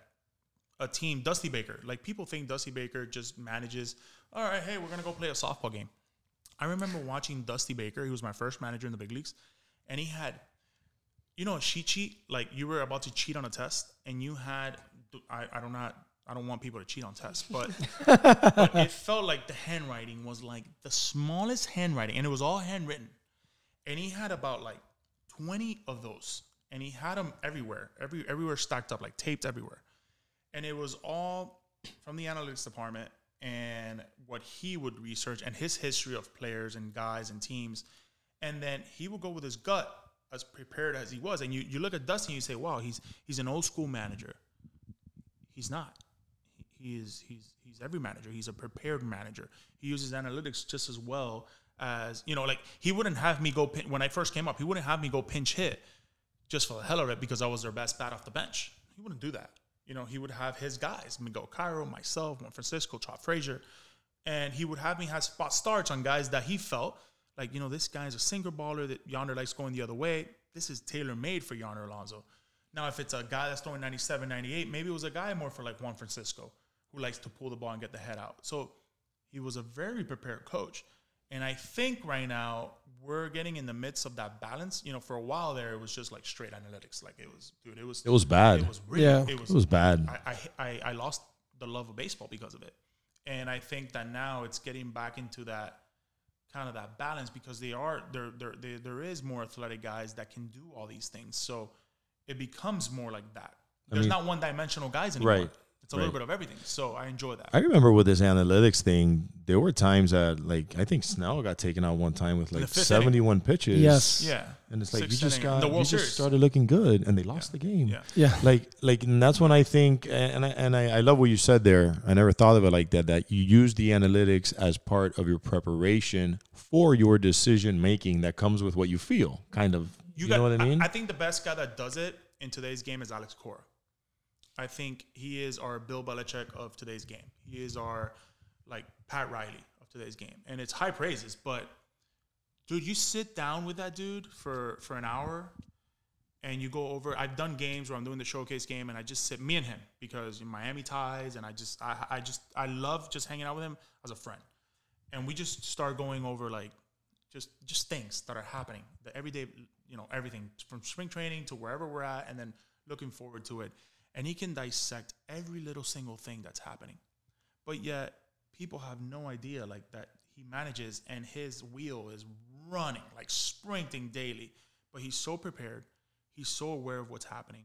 S3: a team, Dusty Baker, like people think Dusty Baker just manages, all right, hey, we're gonna go play a softball game. I remember watching Dusty Baker, he was my first manager in the big leagues, and he had you know a cheat sheet, like you were about to cheat on a test and you had I, I don't not I don't want people to cheat on tests, but, but it felt like the handwriting was like the smallest handwriting and it was all handwritten. And he had about like 20 of those and he had them everywhere, every everywhere stacked up, like taped everywhere. And it was all from the analytics department and what he would research and his history of players and guys and teams. And then he would go with his gut as prepared as he was. And you, you look at Dusty and you say, wow, he's he's an old school manager. He's not. He, he is he's he's every manager. He's a prepared manager. He uses analytics just as well as you know, like he wouldn't have me go pin, when I first came up, he wouldn't have me go pinch hit just for the hell of it because I was their best bat off the bench. He wouldn't do that. You know, he would have his guys, Miguel Cairo, myself, Juan Francisco, Chop Frazier, and he would have me have spot starts on guys that he felt like, you know, this guy's a single baller that Yonder likes going the other way. This is tailor made for Yonder Alonso. Now, if it's a guy that's throwing 97, 98, maybe it was a guy more for like Juan Francisco who likes to pull the ball and get the head out. So he was a very prepared coach. And I think right now we're getting in the midst of that balance. You know, for a while there, it was just like straight analytics. Like it was, dude, it was,
S2: It was bad.
S3: it was really,
S1: Yeah.
S3: it was,
S2: It was bad.
S3: I, I, I, I lost the love of baseball because of it. And I think that now it's getting back into that kind of that balance because they are there there there, there is more athletic guys that can do all these things. So it becomes more like that. There's
S2: mean-
S3: not one dimensional guys anymore.
S2: Right.
S3: It's a little bit of everything. So I enjoy that.
S2: I remember with this analytics thing, there were times that like I think Snell got taken out one time with like
S3: fifth
S2: seventy one pitches.
S1: Yes.
S3: yeah.
S2: And it's like
S3: Sixth
S2: you just
S3: inning.
S2: got you
S3: World
S2: just started looking good and they lost the game.
S3: Yeah.
S1: Yeah.
S2: Like like and that's when I think and I, and I, I love what you said there. I never thought of it like that. That you use the analytics as part of your preparation for your decision making that comes with what you feel. Kind of. You, know what I mean?
S3: I, think the best guy that does it in today's game is Alex Cora. I think he is our Bill Belichick of today's game. He is our like Pat Riley of today's game, and it's high praises. But dude, you sit down with that dude for for an hour, and you go over. I've done games where I'm doing the showcase game, and I just sit me and him because Miami ties, and I just I I just I love just hanging out with him as a friend, and we just start going over like just just things that are happening the everyday you know everything from spring training to wherever we're at and then looking forward to it and he can dissect every little single thing that's happening but yet people have no idea like that he manages and his wheel is running like sprinting daily, but he's so prepared. He's so aware of what's happening.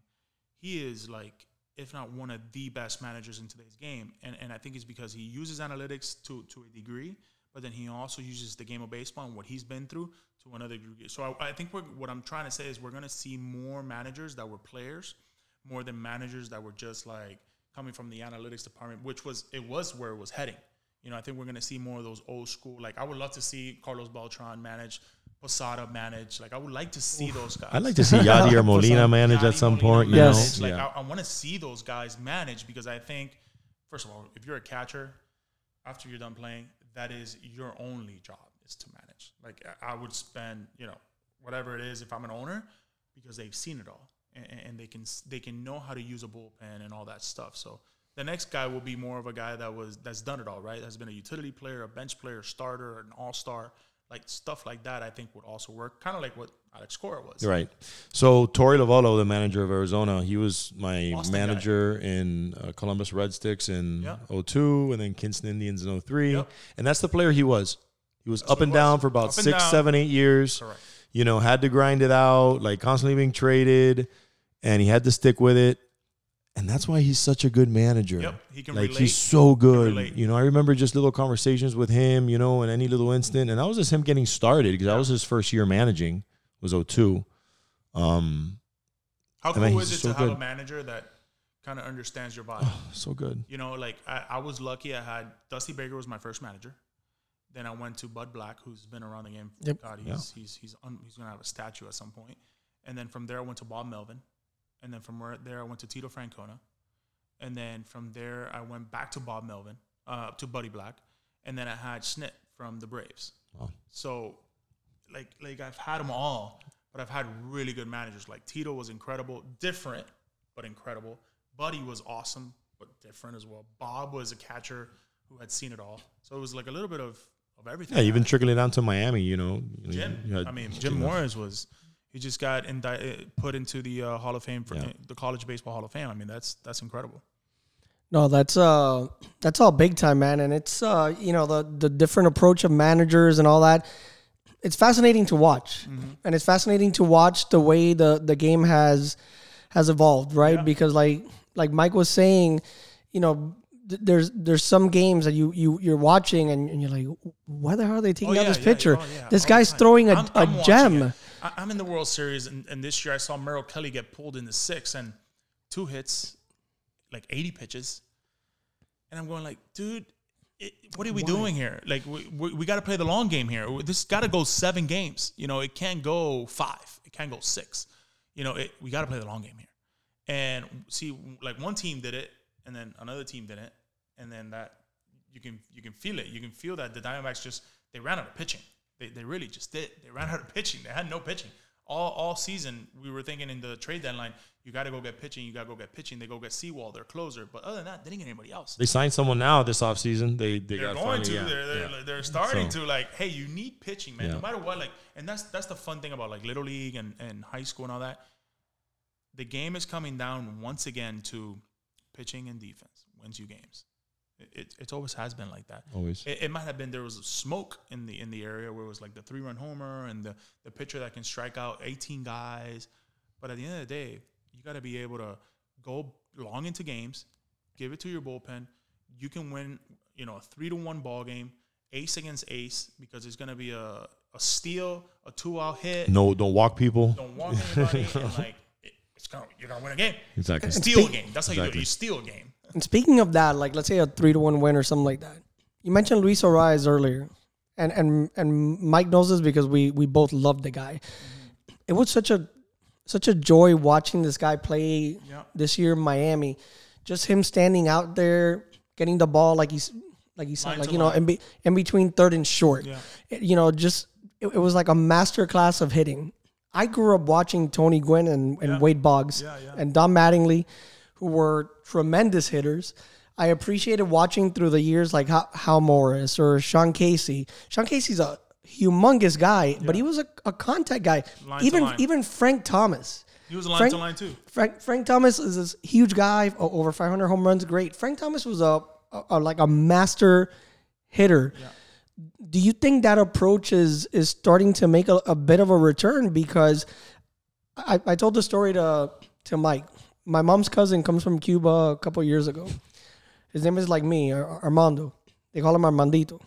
S3: He is like if not one of the best managers in today's game. And and I think it's because he uses analytics to to a degree, but then he also uses the game of baseball and what he's been through to another degree. So I, I think what I'm trying to say is we're going to see more managers that were players more than managers that were just like coming from the analytics department, which was it was where it was heading. You know, I think we're going to see more of those old school. Like I would love to see Carlos Beltran manage, Posada manage. Like I would like to see those guys.
S2: I'd like to see Yadier Molina manage at some
S3: Molina
S2: point. You
S1: Yes.
S3: Like
S2: yeah.
S3: I, I want to see those guys manage because I think, first of all, if you're a catcher, after you're done playing, that is your only job is to manage. Like I I would spend, you know, whatever it is if I'm an owner, because they've seen it all and, and they can they can know how to use a bullpen and all that stuff. So the next guy will be more of a guy that was that's done it all, right? Has been a utility player, a bench player, starter, an all star, like stuff like that. I think would also work, kind of like what Alex Cora was.
S2: Right. So Torey Lovullo, the manager of Arizona, he was my
S3: Boston guy.
S2: manager in uh, Columbus Red Sticks in
S3: Yeah.
S2: 02 and then Kinston Indians in 03.
S3: Yep.
S2: And that's the player he was. He was up and
S3: was.
S2: down for about six,
S3: down.
S2: seven, eight years.
S3: Correct.
S2: You know, had to grind it out, like constantly being traded, and he had to stick with it. And that's why he's such a good manager.
S3: Yep, he can
S2: like
S3: relate.
S2: he's so good.
S3: relate.
S2: You know, I remember just little conversations with him, you know, in any little instant. And that was just him getting started because that was his first year managing was 02. Um
S3: How
S2: I
S3: cool
S2: mean,
S3: is
S2: he's
S3: it
S2: so
S3: to have a manager that kind of understands your vibe?
S2: so good.
S3: you know, like I, I was lucky. I had Dusty Baker was my first manager. Then I went to Bud Black, who's been around the game.
S1: Yep.
S3: God, he's he's he's un, he's gonna have a statue at some point. And then from there, I went to Bob Melvin. And then from where, there, I went to Tito Francona. And then from there, I went back to Bob Melvin, uh, to Buddy Black. And then I had Snit from the Braves.
S2: Wow.
S3: So, like, like I've had them all, but I've had really good managers. Like Tito was incredible, different but incredible. Buddy was awesome but different as well. Bob was a catcher who had seen it all, so it was like a little bit of of everything.
S2: Yeah, even trickling down to Miami, you know.
S3: Jim.
S2: you had-
S3: I mean, Jim Morris was. He just got indi- uh, put into the uh, Hall of Fame for
S2: Yeah.
S3: the College Baseball Hall of Fame. I mean, that's that's incredible.
S1: No, that's uh that's all big time, man. And it's uh, you know, the the different approach of managers and all that. It's fascinating to watch. And it's fascinating to watch the way the the game has has evolved, right?
S3: Yeah.
S1: Because like like Mike was saying, you know, th- there's there's some games that you you you're watching and, and you're like, why the hell are they taking out this pitcher?
S3: oh, yeah,
S1: this guy's throwing a,
S3: I'm-
S1: a
S3: I'm watching
S1: gem.
S3: I, I'm in the World Series, and, and this year I saw Merrill Kelly get pulled in the six and two hits, like 80 pitches, and I'm going like, dude, it, what are we doing here? Like, we, we, we got to play the long game here. This got to go seven games. You know, it can't go five. It can't go six. You know, it, we got to play the long game here. And see, like one team did it, and then another team didn't, and then that you can you can feel it. You can feel that the Diamondbacks just they ran out of pitching. They, they really just did. They ran out of pitching. They had no pitching all all season. We were thinking in the trade deadline, you got to go get pitching. You got to go get pitching. They go get Sewald, their closer. But other than that, they didn't get anybody else.
S2: They signed someone now this offseason. They they
S3: They're
S2: got
S3: going
S2: finally-
S3: to.
S2: yeah,
S3: they're they're,
S2: yeah.
S3: they're starting
S2: So-
S3: to like. Hey, you need pitching, man.
S2: Yeah.
S3: No matter what. Like, and that's that's the fun thing about like little league and and high school and all that. The game is coming down once again to pitching and defense wins you games. It, it, always has been like that.
S2: Always.
S3: It, it might have been there was smoke in the in the area where it was like the three run homer and the the pitcher that can strike out 18 guys. But at the end of the day, you got to be able to go long into games, give it to your bullpen. You can win, you know, a three to one ball game, ace against ace, because it's gonna be a a steal, a two out hit.
S2: No, don't walk people.
S3: Don't walk anybody, and like it, it's gonna you're gonna win a game.
S2: Exactly.
S3: Steal a game. That's how you do it. You steal a game.
S1: And speaking of that, like let's say a three to one win or something like that. You mentioned Luis Arraez earlier, and and and Mike knows this because we we both love the guy. It was such a such a joy watching this guy play
S3: Yeah.
S1: this year in Miami. Just him standing out there, getting the ball like he's like he said, like you know, in, be, in between third and short.
S3: Yeah.
S1: It- you know, just it, it was like a master class of hitting. I grew up watching Tony Gwynn and, and
S3: Yeah.
S1: Wade Boggs
S3: yeah.
S1: and Don Mattingly, who were tremendous hitters. I appreciated watching through the years like Hal, Hal Morris or Sean Casey. Sean Casey's a humongous guy, but he was a, a contact guy.
S3: Line
S1: even even Frank Thomas.
S3: He was a line
S1: Frank-
S3: to line too.
S1: Frank Frank Thomas is this huge guy, over 500 home runs, great. Frank Thomas was a, a, a- like a master hitter. do you think that approach is is starting to make a, a bit of a return? Because I, I told the story to to Mike. My mom's cousin comes from Cuba a couple years ago. His name is like me, Ar- Armando. They call him Armandito.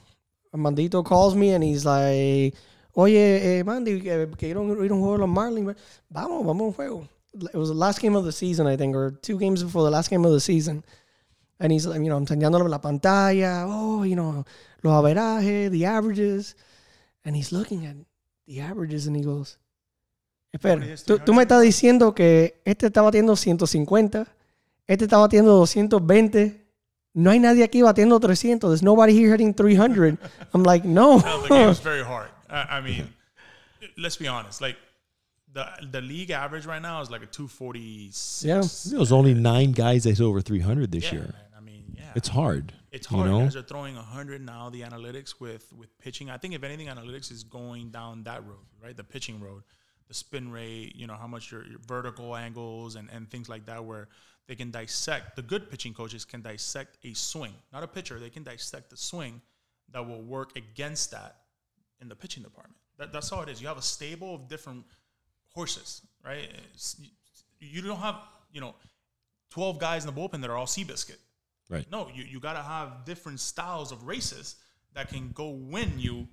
S1: Armandito calls me and he's like, Oye, eh, Mandy, que, a un juego de los Marlins. Vamos, vamos juego. It was the last game of the season, I think, or two games before the last game of the season. And he's, like, you know, I'm enseñándole la pantalla. Oh, you know, los averajes, the averages. And he's looking at the averages and he goes, Espera, tú, tú me estás diciendo que este está batiendo 150, este está batiendo 220. No hay nadie aquí batiendo 300. There's nobody here hitting 300. I'm like, no.
S3: No, the game's very hard. I, I mean, let's be honest. Like the the league average right now is like a two forty six.
S1: Yeah.
S2: There's only nine guys that's over 300 this
S3: Yeah,
S2: year.
S3: man. I mean, yeah,
S2: It's hard.
S3: It's hard.
S2: you know?
S3: Guys are throwing 100 now. The analytics with with pitching. I think if anything, analytics is going down that road, right? The pitching road, the spin rate. You know how much your, your vertical angles and and things like that, where they can dissect. The good pitching coaches can dissect a swing, not a pitcher. They can dissect the swing that will work against that in the pitching department. That, that's all it is. You have a stable of different horses, right? It's- you don't have you know 12 guys in the bullpen that are all Seabiscuit.
S2: Right.
S3: No, you, you got to have different styles of races that can go win you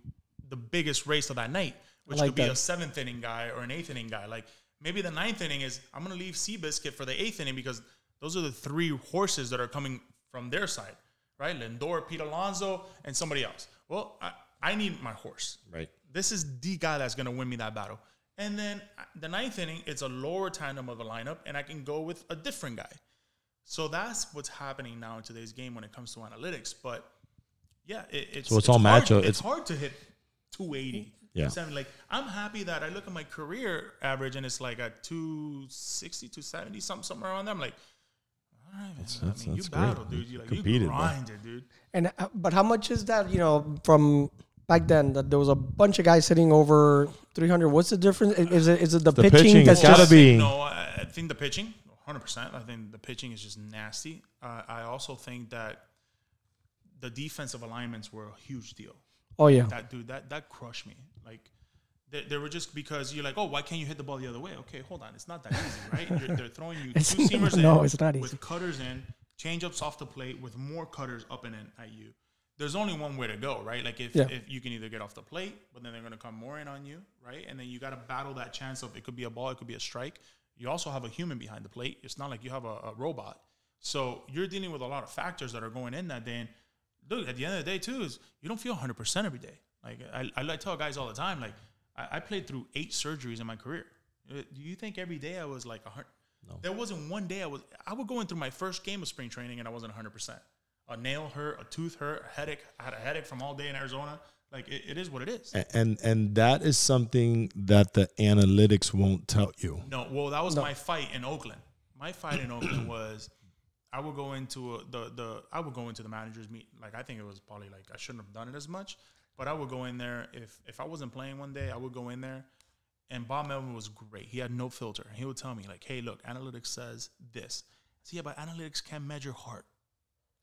S3: the biggest race of that night, which
S1: like
S3: could be
S1: that.
S3: a seventh inning guy or an eighth inning guy. Like maybe the ninth inning is I'm going to leave Seabiscuit for the eighth inning because those are the three horses that are coming from their side, right? Lindor, Pete Alonso, and somebody else. Well, I, I need my horse.
S2: Right.
S3: This is the guy that's going to win me that battle. And then uh, the ninth inning, it's a lower tandem of a lineup, and I can go with a different guy. So that's what's happening now in today's game when it comes to analytics. But yeah, it, it's
S2: So it's all
S3: hard,
S2: matchup.
S3: It's,
S2: It's-
S3: hard to hit 280.
S2: Yeah.
S3: 270. Like I'm happy that I look at my career average and it's like at 260, 270, something somewhere around there. I'm like, all right, man.
S2: That's-
S3: I
S2: that's-
S3: mean, you
S2: that's great.
S3: battle, dude. You like
S2: Competed,
S3: you
S2: bro.
S3: grinded, dude.
S1: And uh, but how much is that? You know, from back then that there was a bunch of guys sitting over 300. What's the difference? Is it is it the,
S2: The
S1: pitching,
S2: pitching,
S1: that's
S2: it's gotta
S1: just
S2: be-
S3: No, I, I think the pitching, 100%. I think the pitching is just nasty. Uh, I also think that the defensive alignments were a huge deal.
S1: Oh yeah,
S3: That dude, that that crushed me. Like they, they were just because you're like, oh, why can't you hit the ball the other way? Okay, hold on, it's not that easy, right? You're, they're throwing you two seamers
S1: no,
S3: in,
S1: it's not easy.
S3: with cutters in, changeups off the plate with more cutters up and in at you. There's only one way to go, right? Like if,
S1: Yeah.
S3: if you can either get off the plate, but then they're going to come more in on you, right? And then you got to battle that chance of it could be a ball, it could be a strike. You also have a human behind the plate. It's not like you have a, a robot. So you're dealing with a lot of factors that are going in that day. And look, at the end of the day, too, is you don't feel 100% every day. Like I, I like tell guys all the time, like I, I played through eight surgeries in my career. Uh, Do you think every day I was like a hundred?
S2: No.
S3: There wasn't one day I was. I would go in through my first game of spring training and I wasn't 100. percent A nail hurt, a tooth hurt, a headache. I had a headache from all day in Arizona. Like it, it is what it is.
S2: And and that is something that the analytics won't tell you.
S3: No, well, that was my fight in Oakland. My fight in Oakland was I would go into a, the the I would go into the managers meet. Like I think it was probably like I shouldn't have done it as much, but I would go in there if if I wasn't playing one day, I would go in there. And Bob Melvin was great. He had no filter. He would tell me like, "Hey, look, analytics says this." So yeah, but analytics can measure heart.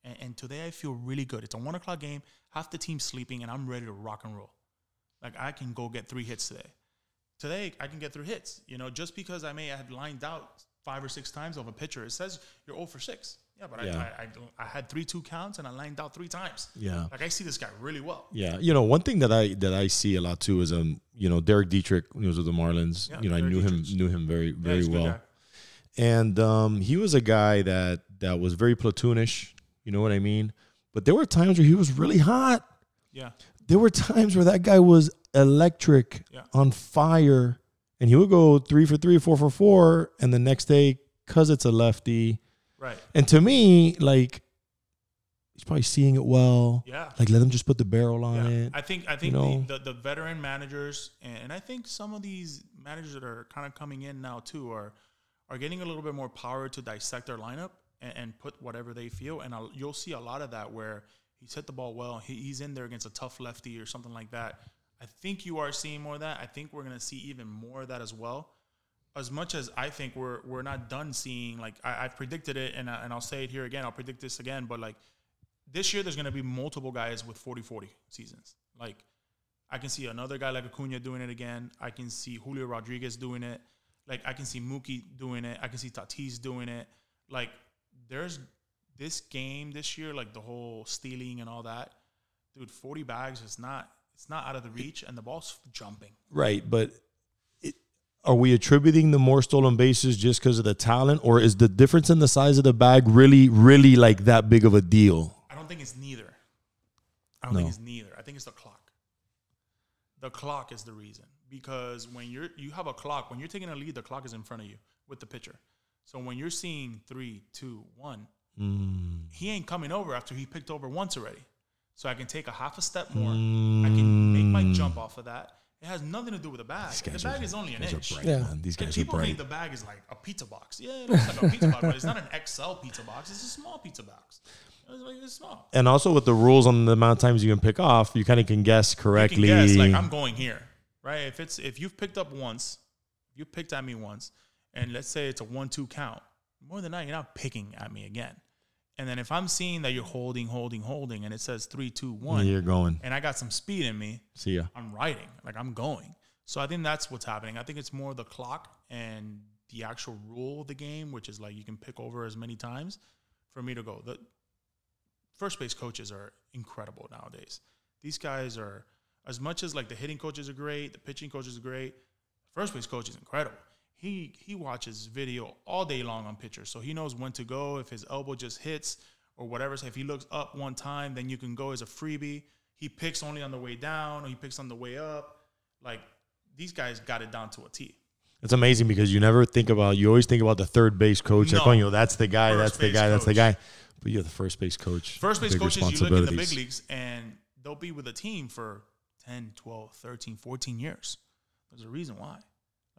S3: And, and today I feel really good. It's a one o'clock game. Half the team's sleeping, and I'm ready to rock and roll. Like I can go get three hits today today I can get three hits. You know, just because I may have lined out five or six times of a pitcher, it says you're 0 for 6. Yeah, but
S2: Yeah.
S3: I, I, I, don't- I had three two counts and I lined out three times.
S2: Yeah.
S3: Like I see this guy really well.
S2: Yeah, you know, one thing that I that I see a lot too is um, you know, Derek Dietrich he was with the Marlins.
S3: Yeah,
S2: you know, I
S3: Derek
S2: knew him knew him very very
S3: good
S2: well, and um, he was a guy that that was very platoonish. You know what I mean? But there were times where he was really hot.
S3: Yeah.
S2: There were times where that guy was electric,
S3: Yeah.
S2: on fire, and he would go three for three, four for four, and the next day, cause it's a lefty,
S3: Right.
S2: and to me, like he's probably seeing it well.
S3: Yeah.
S2: Like let him just put the barrel on
S3: Yeah.
S2: it.
S3: I think I think
S2: know?
S3: the, the the veteran managers and I think some of these managers that are kind of coming in now too are are getting a little bit more power to dissect their lineup and, and put whatever they feel. And I'll, you'll see a lot of that where he's hit the ball well. He, he's in there against a tough lefty or something like that. I think you are seeing more of that. I think we're gonna see even more of that as well. As much as I think we're we're not done seeing like I, I've predicted it and I, and I'll say it here again. I'll predict this again, but like this year there's going to be multiple guys with 40-40 seasons. Like I can see another guy like Acuna doing it again. I can see Julio Rodriguez doing it. Like I can see Mookie doing it. I can see Tatis doing it. Like there's this game this year, like the whole stealing and all that, dude. Forty bags is not it's not out of the reach, and the ball's jumping.
S2: Right, but are we attributing the more stolen bases just because of the talent, or is the difference in the size of the bag really, really like that big of a deal?
S3: I don't think it's neither. I don't
S2: No.
S3: think it's neither. I think it's the clock. The clock is the reason because when you're you have a clock when you're taking a lead, the clock is in front of you with the pitcher. So when you're seeing three, two, one,
S2: Mm.
S3: he ain't coming over after he picked over once already. So I can take a half a step more. I can make my jump off of that. It has nothing to do with the bag. The
S2: guys
S3: bag
S2: are-
S3: is only an
S2: These
S3: inch.
S2: bright,
S1: Yeah.
S2: man. These guys are
S3: people
S2: bright.
S3: think the bag is like a pizza box. Yeah, it looks like a pizza box, but it's not an XL pizza box. It's a small pizza box. It's like it's small.
S2: and also with the rules on the amount of times you can pick off, you kind of can guess
S3: You can
S2: correctly.
S3: guess like I'm going here, right? If it's if you've picked up once, you picked at me once, and let's say it's a one-two count, more than that, you're not picking at me again. And then if I'm seeing that you're holding, holding, holding, and it says three, two, one,
S2: You're going.
S3: and I got some speed in me,
S2: See ya.
S3: I'm riding, like I'm going. So I think that's what's happening. I think it's more the clock and the actual rule of the game, which is like you can pick over as many times for me to go. The first base coaches are incredible nowadays. These guys are as much as like the hitting coaches are great, the pitching coaches are great. First base coach is incredible. He he watches video all day long on pitchers, so he knows when to go. If his elbow just hits or whatever, so if he looks up one time, then you can go as a freebie. He picks only on the way down, or he picks on the way up. Like these guys got it down to a T.
S2: It's amazing because you never think about. You always think about the third base coach. Like,
S3: No.
S2: oh, you know, that's the guy.
S3: First
S2: That's the guy. That's the guy. But you're the first base coach.
S3: First base coaches, you look in the big leagues, and they'll be with a team for 10, 12, 13, 14 years. There's a reason why.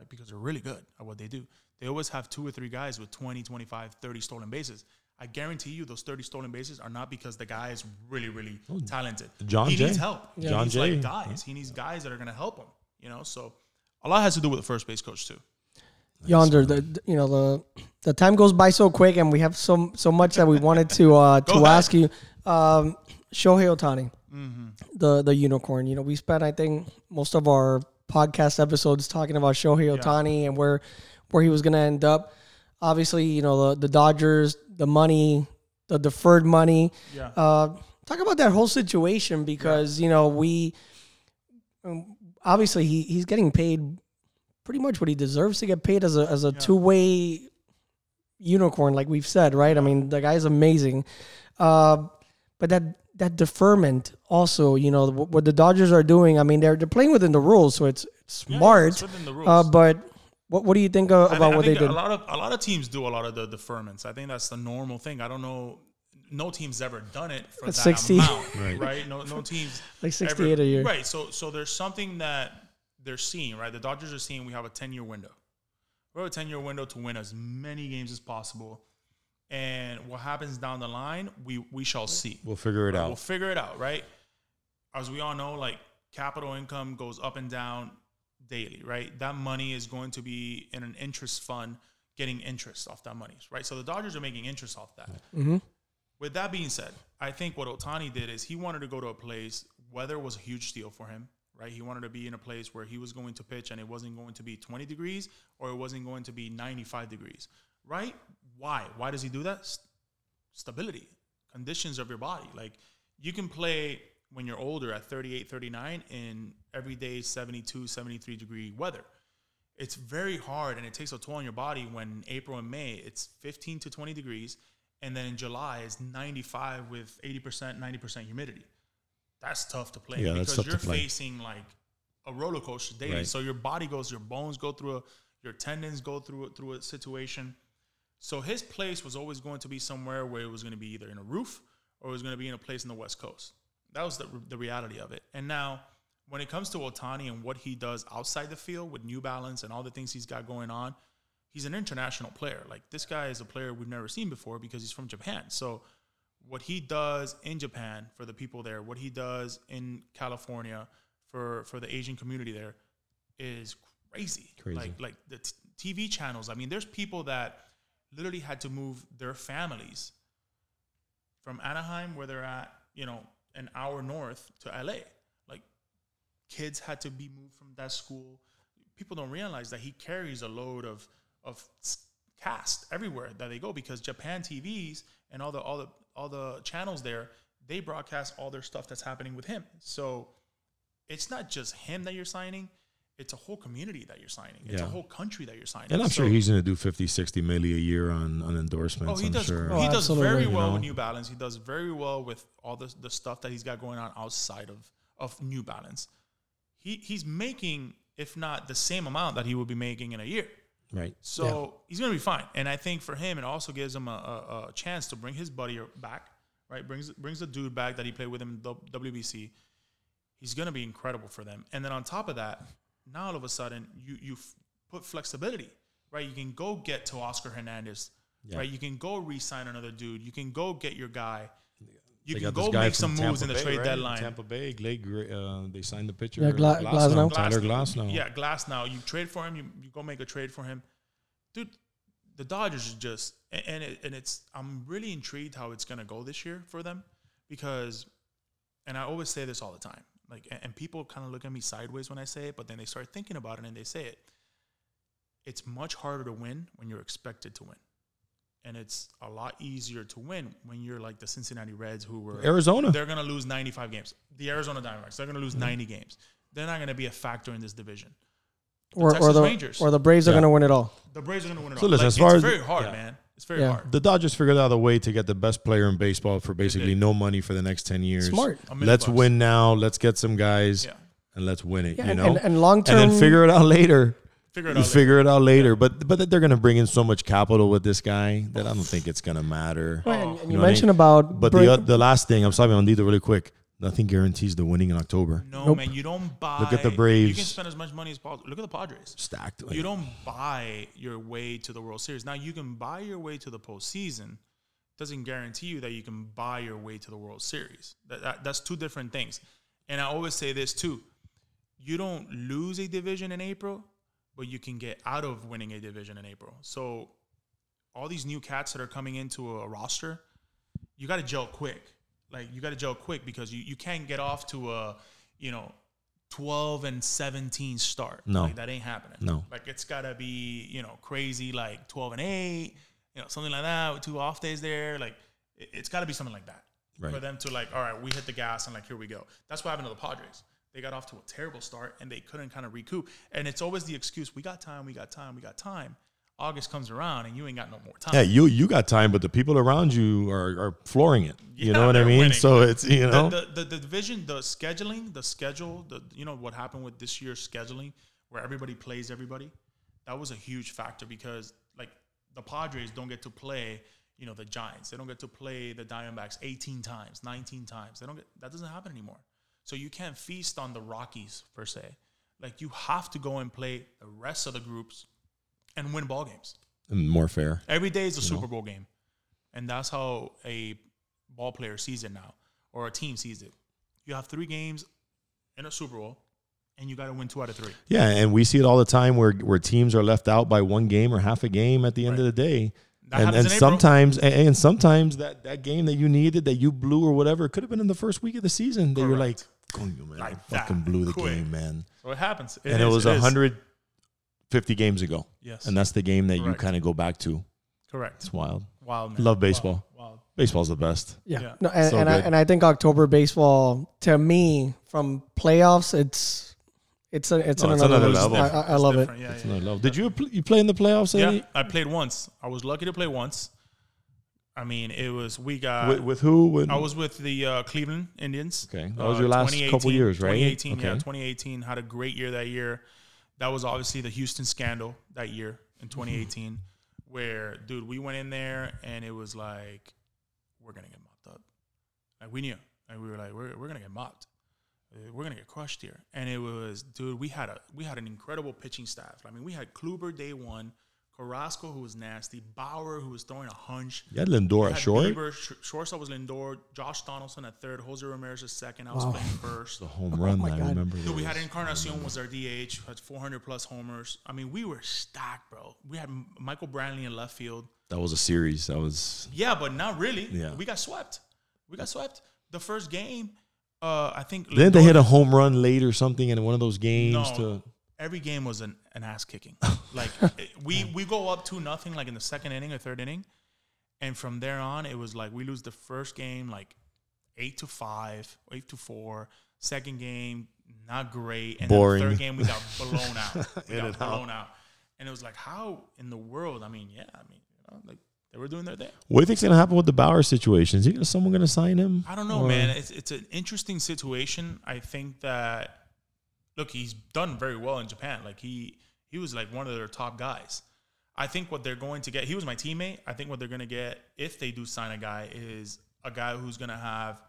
S3: Like, because they're really good at what they do. They always have two or three guys with 20, 25, 30 stolen bases. I guarantee you those 30 stolen bases are not because the guy is really, really talented.
S2: Oh, John
S3: he
S2: Jay.
S3: needs help. He
S2: John
S3: needs
S2: Jay.
S3: like guys. He needs guys that are going to help him, you know? So a lot has to do with the first base coach, too.
S1: Yonder, the the- you know the the time goes by so quick, and we have so so much that we wanted to uh, to
S3: ahead.
S1: ask you. Um, Shohei Ohtani, the the unicorn. You know, we spent I think most of our podcast episodes talking about Shohei Ohtani and where where he was going to end up. Obviously, you know the the Dodgers, the money, the deferred money.
S3: Yeah.
S1: Uh, talk about that whole situation because you know we um, obviously he, he's getting paid pretty much what he deserves to get paid as a as a two way unicorn, like we've said, right? I mean, the guy's amazing. Uh, but that that deferment also, you know, what, what the Dodgers are doing. I mean, they're they're playing within the rules, so it's, it's
S3: Yeah, yeah,
S1: smart.
S3: it's within the rules.
S1: uh, but what what do you think uh,
S3: I
S1: about
S3: thi- I
S1: what they
S3: think
S1: did?
S3: A lot of a lot of teams do a lot of the deferments. I think that's the normal thing. I don't know. No team's ever done it for that
S1: 60.
S3: amount,
S2: Right.
S3: right. No, no teams
S1: Like 68 a year.
S3: right? So, so there's something that they're seeing, right? The Dodgers are seeing we have a 10 year window. We have a 10 year window to win as many games as possible, and what happens down the line, we we shall see.
S2: We'll figure it
S3: Right, We'll figure it out, right? As we all know, like capital income goes up and down daily, right? That money is going to be in an interest fund, getting interest off that money, right? So the Dodgers are making interest off that.
S1: Mm-hmm.
S3: With that being said, I think what Ohtani did is he wanted to go to a place. Weather was a huge deal for him, right? He wanted to be in a place where he was going to pitch and it wasn't going to be 20 degrees or it wasn't going to be 95 degrees, right? Why? Why does he do that? St- stability, conditions of your body. Like you can play when you're older at 38, 39 in everyday 72, 73 degree weather. It's very hard and it takes a toll on your body when April and May it's 15 to 20 degrees and then in July it's 95 with 80%, 90% humidity. That's tough to play
S2: Yeah,
S3: because you're facing like a roller coaster daily.
S2: Right.
S3: So your body goes, your bones go through a, your tendons go through through a situation. So his place was always going to be somewhere where it was going to be either in a roof or it was going to be in a place in the West Coast. That was the, the reality of it. And now, when it comes to Ohtani and what he does outside the field with New Balance and all the things he's got going on, he's an international player. Like this guy is a player we've never seen before because he's from Japan. So what he does in Japan for the people there, what he does in California for for the Asian community there is crazy.
S2: Crazy.
S3: Like like the t- TV channels. I mean, there's people that literally had to move their families from Anaheim, where they're at, you know, an hour north to LA. Like kids had to be moved from that school. People don't realize that he carries a load of of cast everywhere that they go because Japan TVs and all the all the all the channels there they broadcast all their stuff that's happening with him. So it's not just him that you're signing; it's a whole community that you're signing. It's a whole country that you're signing.
S2: And I'm
S3: So-
S2: sure he's going to do 50, 60 million a year on, on endorsements.
S3: Oh, he
S2: I'm
S3: does.
S2: sure.
S1: Oh,
S3: he does very
S1: You
S3: well
S2: know?
S3: with New Balance. He does very well with all the the stuff that he's got going on outside of of New Balance. He he's making, if not the same amount that he would be making in a year.
S2: right.
S3: So he's gonna be fine. And I think for him, it also gives him a, a, a chance to bring his buddy back. Right, brings brings the dude back that he played with him in WBC. He's gonna be incredible for them. And then on top of that, now all of a sudden you you put flexibility. Right, you can go get Teoscar Hernandez.
S2: Yeah.
S3: Right, you can go re-sign another dude. You can go get your guy. You
S2: They
S3: can go make
S2: from
S3: some moves
S2: Tampa
S3: in the
S2: Bay,
S3: trade
S2: right?
S3: deadline.
S2: Tampa Bay, Glade, uh, they signed the pitcher.
S1: Yeah, Gla- Glasnow.
S2: Tyler Glasnow.
S3: Yeah, Glasnow. You trade for him. You, you go make a trade for him, dude. The Dodgers are just and and, it, and it's. I'm really intrigued how it's gonna go this year for them because, and I always say this all the time. Like, and, and people kind of look at me sideways when I say it, but then they start thinking about it and they say it. It's much harder to win when you're expected to win. And it's a lot easier to win when you're like the Cincinnati Reds, who were
S2: Arizona.
S3: they're going to lose 95 games. The Arizona Diamondbacks, they're going to lose mm-hmm. 90 games. They're not going to be a factor in this division.
S1: or, or
S3: Texas
S1: the
S3: Rangers.
S1: or the Braves are going to win it all.
S3: The Braves are going to win it
S2: So
S3: all.
S2: listen,
S3: Like,
S2: as far
S3: it's
S2: as-
S3: very hard,
S2: yeah.
S3: man. It's very
S1: Yeah.
S3: hard.
S2: The Dodgers figured out a way to get the best player in baseball for basically no money for the next 10 years.
S1: Smart.
S2: Let's
S3: bucks.
S2: win now. Let's get some guys
S3: Yeah.
S2: and let's win it,
S1: Yeah,
S2: you know?
S1: and, and long term, and
S2: then figure it out later.
S3: Figure it
S2: You
S3: out.
S2: figure it out later. But but they're going to bring in so much capital with this guy that I don't think it's going to matter.
S1: Right, and, and
S2: You
S1: you
S2: know what I
S1: mentioned
S2: mean?
S1: about
S2: But
S1: bring-
S2: the the last thing, I'm sorry, on Dito really quick. Nothing guarantees the winning in October.
S3: No,
S1: Nope.
S3: man, you don't buy.
S2: Look at the Braves.
S3: You
S2: Braves.
S3: can spend as much money as possible. Look at the Padres.
S2: Stacked.
S3: You don't buy your way to the World Series. Now you can buy your way to the postseason. Doesn't guarantee you that you can buy your way to the World Series. That, that- that's two different things. And I always say this too: you don't lose a division in April, but you can get out of winning a division in April. So all these new cats that are coming into a roster, you got to gel quick. Like you got to gel quick because you, you can't get off to a you know 12 and 17 start.
S2: No.
S3: like, that ain't happening.
S2: No.
S3: like it's got to be you know crazy like 12 and 8, you know something like that with two off days there. Like it, it's got to be something like that
S2: Right.
S3: for them to like all right we hit the gas and like here we go. That's what happened to the Padres. They got off to a terrible start and they couldn't kind of recoup. And it's always the excuse we got time, we got time, we got time. August comes around and you ain't got no more time.
S2: Yeah, you you got time, but the people around you are, are flooring it. you
S3: Yeah,
S2: know what I mean?
S3: winning.
S2: So it's you know
S3: the, the, the, the division, the scheduling, the schedule, the you know what happened with this year's scheduling, where everybody plays everybody, that was a huge factor because like the Padres don't get to play, you know, the Giants. They don't get to play the Diamondbacks 18 times, 19 times. They don't get that doesn't happen anymore. So you can't feast on the Rockies per se. Like you have to go and play the rest of the groups and win ball games.
S2: more fair.
S3: Every day is a Super Bowl game. And that's how a ball player sees it now, or a team sees it. You have three games in a Super Bowl, and you got to win two out of three.
S2: Yeah, and we see it all the time where where teams are left out by one game or half a game at the end of the day.
S3: That
S2: and and sometimes and, and sometimes that, that game that you needed that you blew or whatever could have been in the first week of the season. They were like,
S3: Correct.
S2: "Coño, man,
S3: Like
S2: I fucking
S3: that,
S2: blew the
S3: quick.
S2: game, man."
S3: So it happens.
S2: and it was
S3: is.
S2: 150 games ago.
S3: Yes.
S2: And that's the game that you kind of go back to.
S3: correct.
S2: It's wild.
S3: Wild, man.
S2: Love baseball.
S3: Wild. wild.
S2: Baseball's the best.
S1: Yeah.
S3: Yeah.
S1: No, and,
S2: So
S1: and I and I think October baseball to me from playoffs it's it's a it's,
S2: Oh,
S1: on
S2: it's
S1: another,
S2: another
S1: level.
S2: level.
S1: I, I, I
S3: It's
S1: love it.
S3: Yeah,
S2: It's
S3: yeah,
S2: another
S3: yeah.
S2: level. Did you pl- you play in the playoffs?
S3: Yeah,
S2: Eddie?
S3: I played once. I was lucky to play once. I mean, it was we got.
S2: with, with who? With,
S3: I was with the uh, Cleveland Indians. Uh,
S2: Okay. That was your last couple years, right?
S3: 2018, yeah. 2018 had a great year that year. That was obviously the Houston scandal that year in
S2: Mm-hmm.
S3: 2018, where dude, we went in there and it was like, we're gonna get mopped up. Like we knew, and we were like, we're, we're gonna get mopped. Uh, We're gonna get crushed here, and it was, dude. We had a we had an incredible pitching staff. I mean, we had Kluber day one, Carrasco who was nasty, Bauer who was throwing a hunch,
S2: you had Lindor
S3: had
S2: at short.
S3: Bieber, sh- shortstop was Lindor, Josh Donaldson at third, Jose Ramirez at second. I was
S1: Wow.
S3: playing first.
S2: The home run,
S1: my
S2: I
S1: God.
S2: remember.
S3: Dude, we had Encarnacion was our DH, had 400 plus homers. I mean, we were stacked, bro. We had Michael Brantley in left field.
S2: that was a series. That was
S3: Yeah, but not really.
S2: Yeah.
S3: We got swept. We got swept. The first game, Uh, I think
S2: Didn't they hit a home run late or something in one of those games?
S3: No.
S2: To
S3: every game was an, an ass kicking. like it- we we go up two nothing like in the second inning or third inning, and from there on it was like we lose the first game like eight to five, eight to four. Second game not great, and
S2: Boring.
S3: then the third game we got blown out. We got
S2: and out.
S3: blown out, and it was like how in the world? I mean, yeah, I mean, you know, like they were doing their thing.
S2: what do you think's gonna happen with the Bauer situation? Is he someone gonna sign him?
S3: I don't know,
S2: Or-
S3: man. It's it's an interesting situation. I think that look, he's done very well in Japan. Like he he was like one of their top guys. I think what they're going to get. He was my teammate. I think what they're going to get if they do sign a guy is a guy who's going to have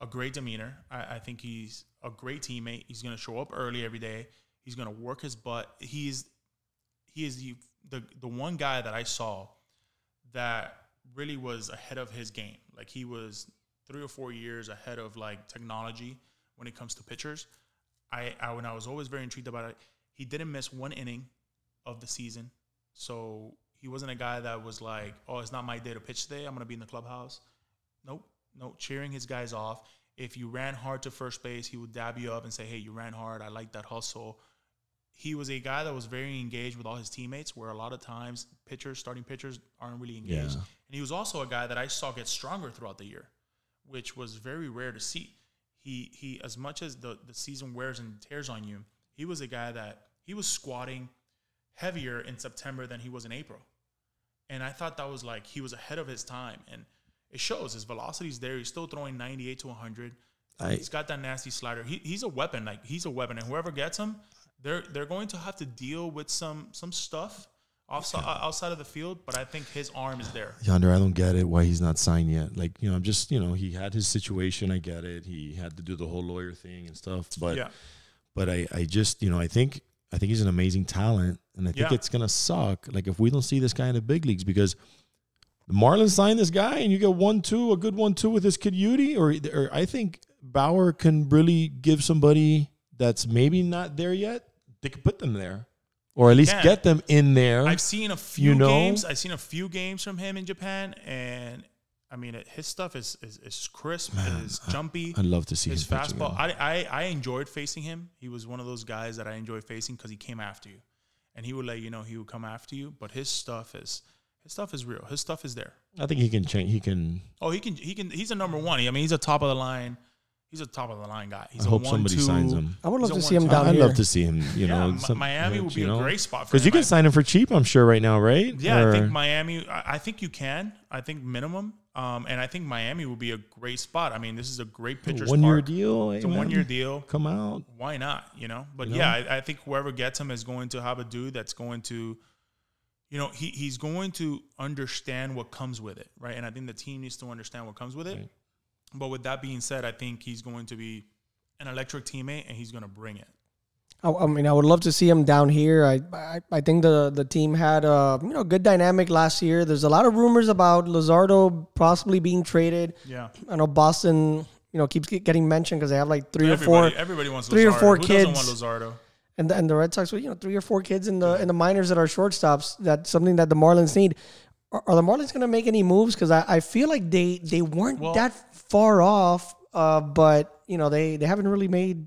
S3: a great demeanor. I, I think he's a great teammate. He's going to show up early every day. He's going to work his butt. He's he is the, the the one guy that I saw that really was ahead of his game. Like he was three or four years ahead of like technology when it comes to pitchers. I, I when I was always very intrigued about it, he didn't miss one inning of the season. So he wasn't a guy that was like, oh, it's not my day to pitch today. I'm gonna be in the clubhouse. Nope, nope. Cheering his guys off. If you ran hard to first base, he would dab you up and say, "Hey, you ran hard. I like that hustle." He was a guy that was very engaged with all his teammates. Where a lot of times pitchers, starting pitchers, aren't really engaged.
S2: Yeah.
S3: And he was also a guy that I saw get stronger throughout the year, which was very rare to see. He he as much as the, the season wears and tears on you, he was a guy that he was squatting heavier in September than he was in April. And I thought that was like he was ahead of his time. And it shows his velocity's there. He's still throwing 98 to 100.
S2: I-
S3: he's got that nasty slider. He, he's a weapon. Like he's a weapon. And whoever gets him, they're they're going to have to deal with some some stuff outside outside of the field. But I think his arm is there.
S2: Yonder, I don't get it. Why he's not signed yet? Like you know, I'm just you know, he had his situation. I get it. He had to do the whole lawyer thing and stuff. But
S3: yeah.
S2: but I I just you know, I think I think he's an amazing talent, and I think
S3: Yeah.
S2: it's gonna suck. Like if we don't see this guy in the big leagues because. The Marlins sign this guy, and you get one two, a good one two with this kid Yudi, or or I think Bauer can really give somebody that's maybe not there yet. They could put them there, or at least
S3: can.
S2: get them in there.
S3: I've seen a few
S2: know?
S3: games. I've seen a few games from him in Japan, and I mean, it, his stuff is is, is crisp, it is jumpy.
S2: I'd love to see
S3: his fastball. I, I I enjoyed facing him. He was one of those guys that I enjoy facing because he came after you, and he would let you know he would come after you. But his stuff is his stuff is real. His stuff is there.
S2: I think he can change. He can.
S3: Oh, he can he can. He's a number one. I mean, he's a top of the line. He's a top of the line guy. He's
S2: I
S3: a
S2: hope
S3: one,
S2: somebody
S3: two.
S2: signs him.
S1: I would love to
S3: a
S1: see him
S3: one-two.
S1: down
S2: I'd
S1: here.
S2: love to see him. You
S3: yeah,
S2: know,
S3: Mi-
S2: some-
S3: Miami would be
S2: you know?
S3: a great spot for
S2: because you can sign him for cheap. I'm sure right now, right?
S3: Yeah, I think Miami. I I think you can. I think minimum. Um, and I think Miami would be a great spot. I mean, this is a great pitcher.
S2: one year deal.
S3: It's a one year deal.
S2: Come out.
S3: Why not? You know. But
S2: You know?
S3: yeah, I, I think whoever gets him is going to have a dude that's going to, you know, he he's going to understand what comes with it, right? And I think the team needs to understand what comes with it.
S2: Right.
S3: But with that being said, I think he's going to be an electric teammate, and he's going to bring it.
S1: I, I mean, I would love to see him down here. I, I, I think the the team had a you know good dynamic last year. There's a lot of rumors about Luzardo possibly being traded.
S3: Yeah.
S1: I know Boston, you know, keeps getting mentioned because they have like three or four,
S3: Everybody, everybody wants
S1: three or four
S3: Who
S1: kids.
S3: doesn't want Luzardo?
S1: and the, and the Red Sox with you know three or four kids in the in the minors that are shortstops. That's something that the Marlins need. Are, are the Marlins going to make any moves? Because I, I feel like they they weren't
S3: Well-
S1: that far off, uh, but you know they they haven't really made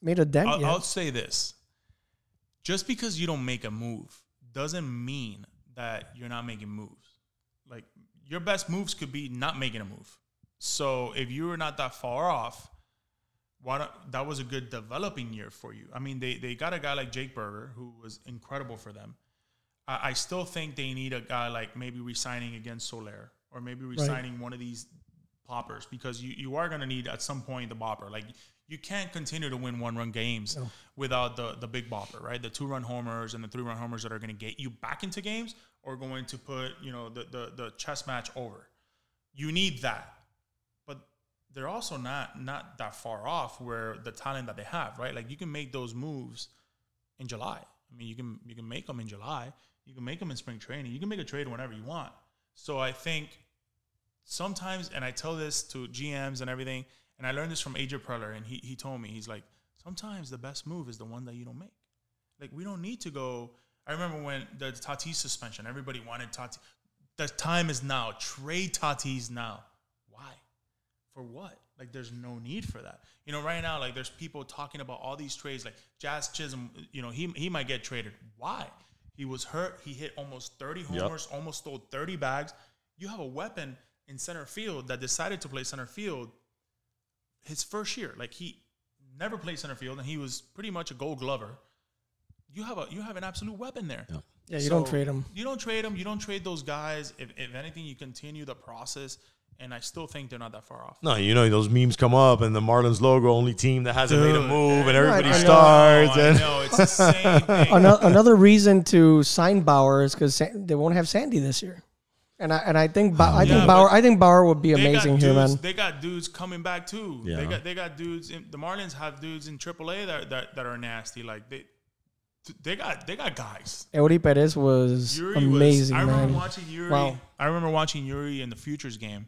S1: made a dent
S3: I'll,
S1: yet.
S3: I'll say this: just because you don't make a move doesn't mean that you're not making moves. Like your best moves could be not making a move. So if you were not that far off, why don't, that was a good developing year for you. I mean, they they got a guy like Jake Burger who was incredible for them. I, I still think they need a guy like maybe resigning against Soler or maybe resigning one of these poppers because you, you are going to need at some point the bopper. Like you can't continue to win one run games without the the big bopper, right? The two run homers and the three run homers that are going to get you back into games or going to put you know the the the chess match over. You need that, but they're also not not that far off where the talent that they have, right? Like you can make those moves in July. I mean, you can you can make them in July. You can make them in spring training. You can make a trade whenever you want. So I think sometimes, and I tell this to GMs and everything, and I learned this from AJ Preller, and he he told me he's like, sometimes the best move is the one that you don't make. Like we don't need to go. I remember when the Tatis suspension, everybody wanted Tatis. The time is now. Trade Tatis now. Why? for what? Like, there's no need for that. You know, right now, like, there's people talking about all these trades. Like, Jazz Chisholm, you know, he, he might get traded. Why? He was hurt. He hit almost 30 homers, yep. almost stole 30 bags. You have a weapon in center field that decided to play center field his first year. Like, he never played center field, and he was pretty much a gold glover. You have a you have an absolute weapon there.
S1: Yeah, yeah you so don't trade him.
S3: You don't trade him. You don't trade those guys. If, if anything, you continue the process and I still think they're not that far off.
S2: No, you know those memes come up, and the Marlins logo, only team that hasn't Dude, made a move, and everybody I starts.
S3: Know, and know, it's the same thing.
S1: Another, another reason to sign Bauer is because they won't have Sandy this year, and I and I think ba- I yeah, think Bauer I think Bauer would be amazing
S3: here,
S1: man.
S3: They got dudes coming back too. Yeah. They got they got dudes. In, the Marlins have dudes in AAA that that, that are nasty. Like they they got they got guys.
S1: Eury Perez was Eury amazing. Was, I
S3: remember watching Eury. Wow. I remember watching Eury in the Futures game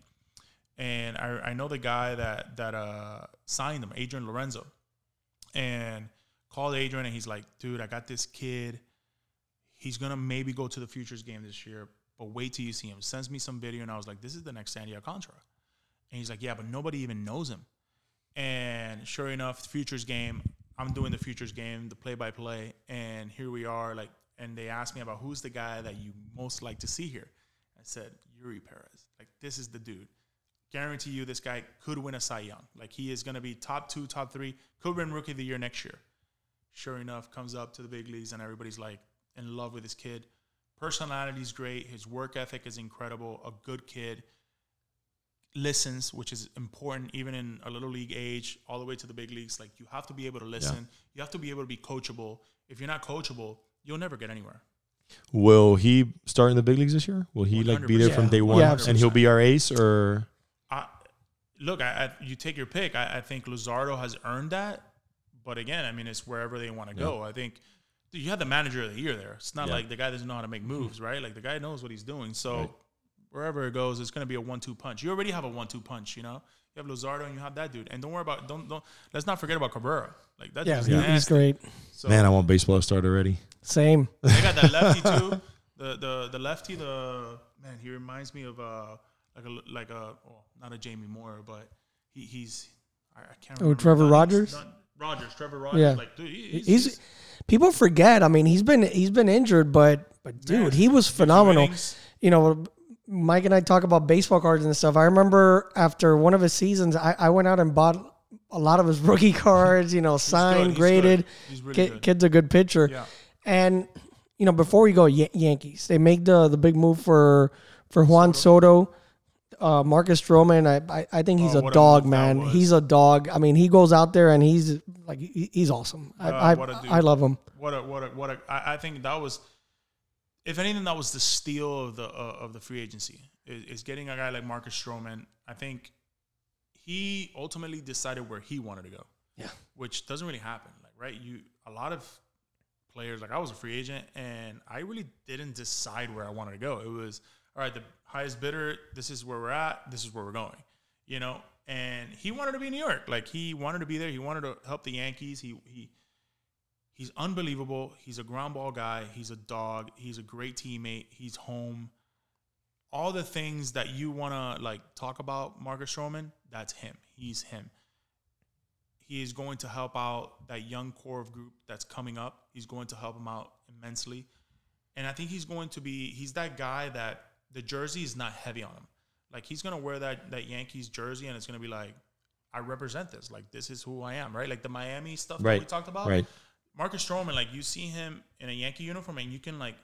S3: and I, I know the guy that that uh, signed him, Adrian Lorenzo, and called Adrian and he's like, dude, I got this kid. He's gonna maybe go to the futures game this year, but wait till you see him. Sends me some video, and I was like, this is the next Sandy Alcantara. And he's like, yeah, but nobody even knows him. And sure enough, futures game, I'm doing the futures game, the play by play, and here we are. Like, and they asked me about who's the guy that you most like to see here. I said, Eury Perez. Like, this is the dude guarantee you this guy could win a Cy Young. Like he is going to be top two, top three, could win Rookie of the Year next year. Sure enough, comes up to the big leagues and everybody's like in love with this kid. Personality's great. His work ethic is incredible. A good kid. Listens, which is important even in a little league age, all the way to the big leagues. Like you have to be able to listen. Yeah. You have to be able to be coachable. If you're not coachable, you'll never get anywhere.
S2: Will he start in the big leagues this year? Will he like be there from day one, yeah, and he'll be our ace, or
S3: look, I, I, you take your pick. I, I, think Luzardo has earned that, but again, I mean, it's wherever they want to go. I think you have the manager of the year there. It's not yeah. like the guy doesn't know how to make moves, right? Like the guy knows what he's doing. So right. wherever it goes, it's going to be a one-two punch. You already have a one-two punch, you know. You have Luzardo and you have that dude, and don't worry about don't don't. Let's not forget about Cabrera. Like that.
S1: Yeah, yeah. he's great.
S2: So, Man, I want baseball to start already.
S1: Same.
S3: They got that lefty too. The the the lefty. The man, he reminds me of uh like a like a well, not a Jamie Moyer, but he, he's I, I can't. Oh,
S1: Trevor Rogers.
S3: Rogers, Trevor Rogers. Yeah, like dude,
S1: he's, he's, he's, people forget. I mean, he's been he's been injured, but but dude, he was phenomenal. You know, Mike and I talk about baseball cards and stuff. I remember after one of his seasons, I, I went out and bought a lot of his rookie cards. You know, signed, graded. Really Kid, kid's a good pitcher. Yeah. And you know, before we go, Yankees, they make the the big move for for Juan Soto. Soto uh, Marcus Stroman, I, I, I think he's oh, a dog, a man. He's a dog. I mean, he goes out there and he's like he's awesome. Uh, I I, I, love him.
S3: What a what a what a. I, I think that was, if anything, that was the steal of the uh, of the free agency is, is getting a guy like Marcus Stroman. I think he ultimately decided where he wanted to go.
S1: Yeah,
S3: which doesn't really happen. Like right, you a lot of players like I was a free agent and I really didn't decide where I wanted to go. It was all right, the highest bidder, this is where we're at, this is where we're going, you know. And he wanted to be in New York, like he wanted to be there. He wanted to help the Yankees. He he he's unbelievable. He's a ground ball guy. He's a dog. He's a great teammate. He's home. All the things that you want to like talk about Marcus Stroman, that's him. He's him. He is going to help out that young core of group that's coming up. He's going to help him out immensely. And I think he's going to be he's that guy that the jersey is not heavy on him. Like he's gonna wear that that Yankees jersey, and it's gonna be like, I represent this. Like this is who I am, right? Like the Miami stuff right. that we talked about.
S2: Right.
S3: Marcus Stroman, like you see him in a Yankee uniform, and you can like,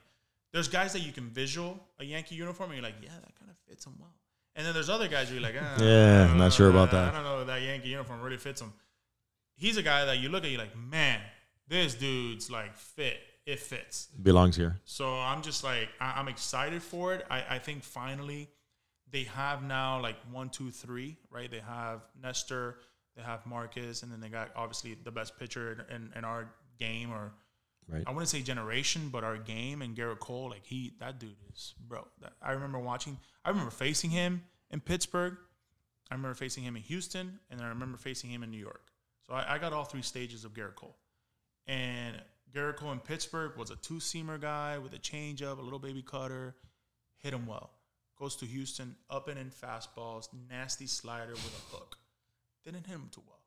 S3: there's guys that you can visual a Yankee uniform, and you're like, yeah, that kind of fits him well. And then there's other guys you're like, ah,
S2: yeah, I'm not sure about that.
S3: I don't know that Yankee uniform really fits him. He's a guy that you look at, you're like, man, this dude's like fit it fits.
S2: Belongs here.
S3: So I'm just like I, am excited for it. I, I think finally they have now like one, two, three, right? They have Nestor, they have Marcus, and then they got obviously the best pitcher in, in, our game or right. I wouldn't say generation, but our game and Gerrit Cole, like he that dude is bro. That, I remember watching I remember facing him in Pittsburgh. I remember facing him in Houston, and then I remember facing him in New York. So I, I got all three stages of Gerrit Cole. And Gerrit Cole in Pittsburgh was a two seamer guy with a changeup, a little baby cutter, hit him well. goes to Houston, up and in fastballs, nasty slider with a hook. Didn't hit him too well.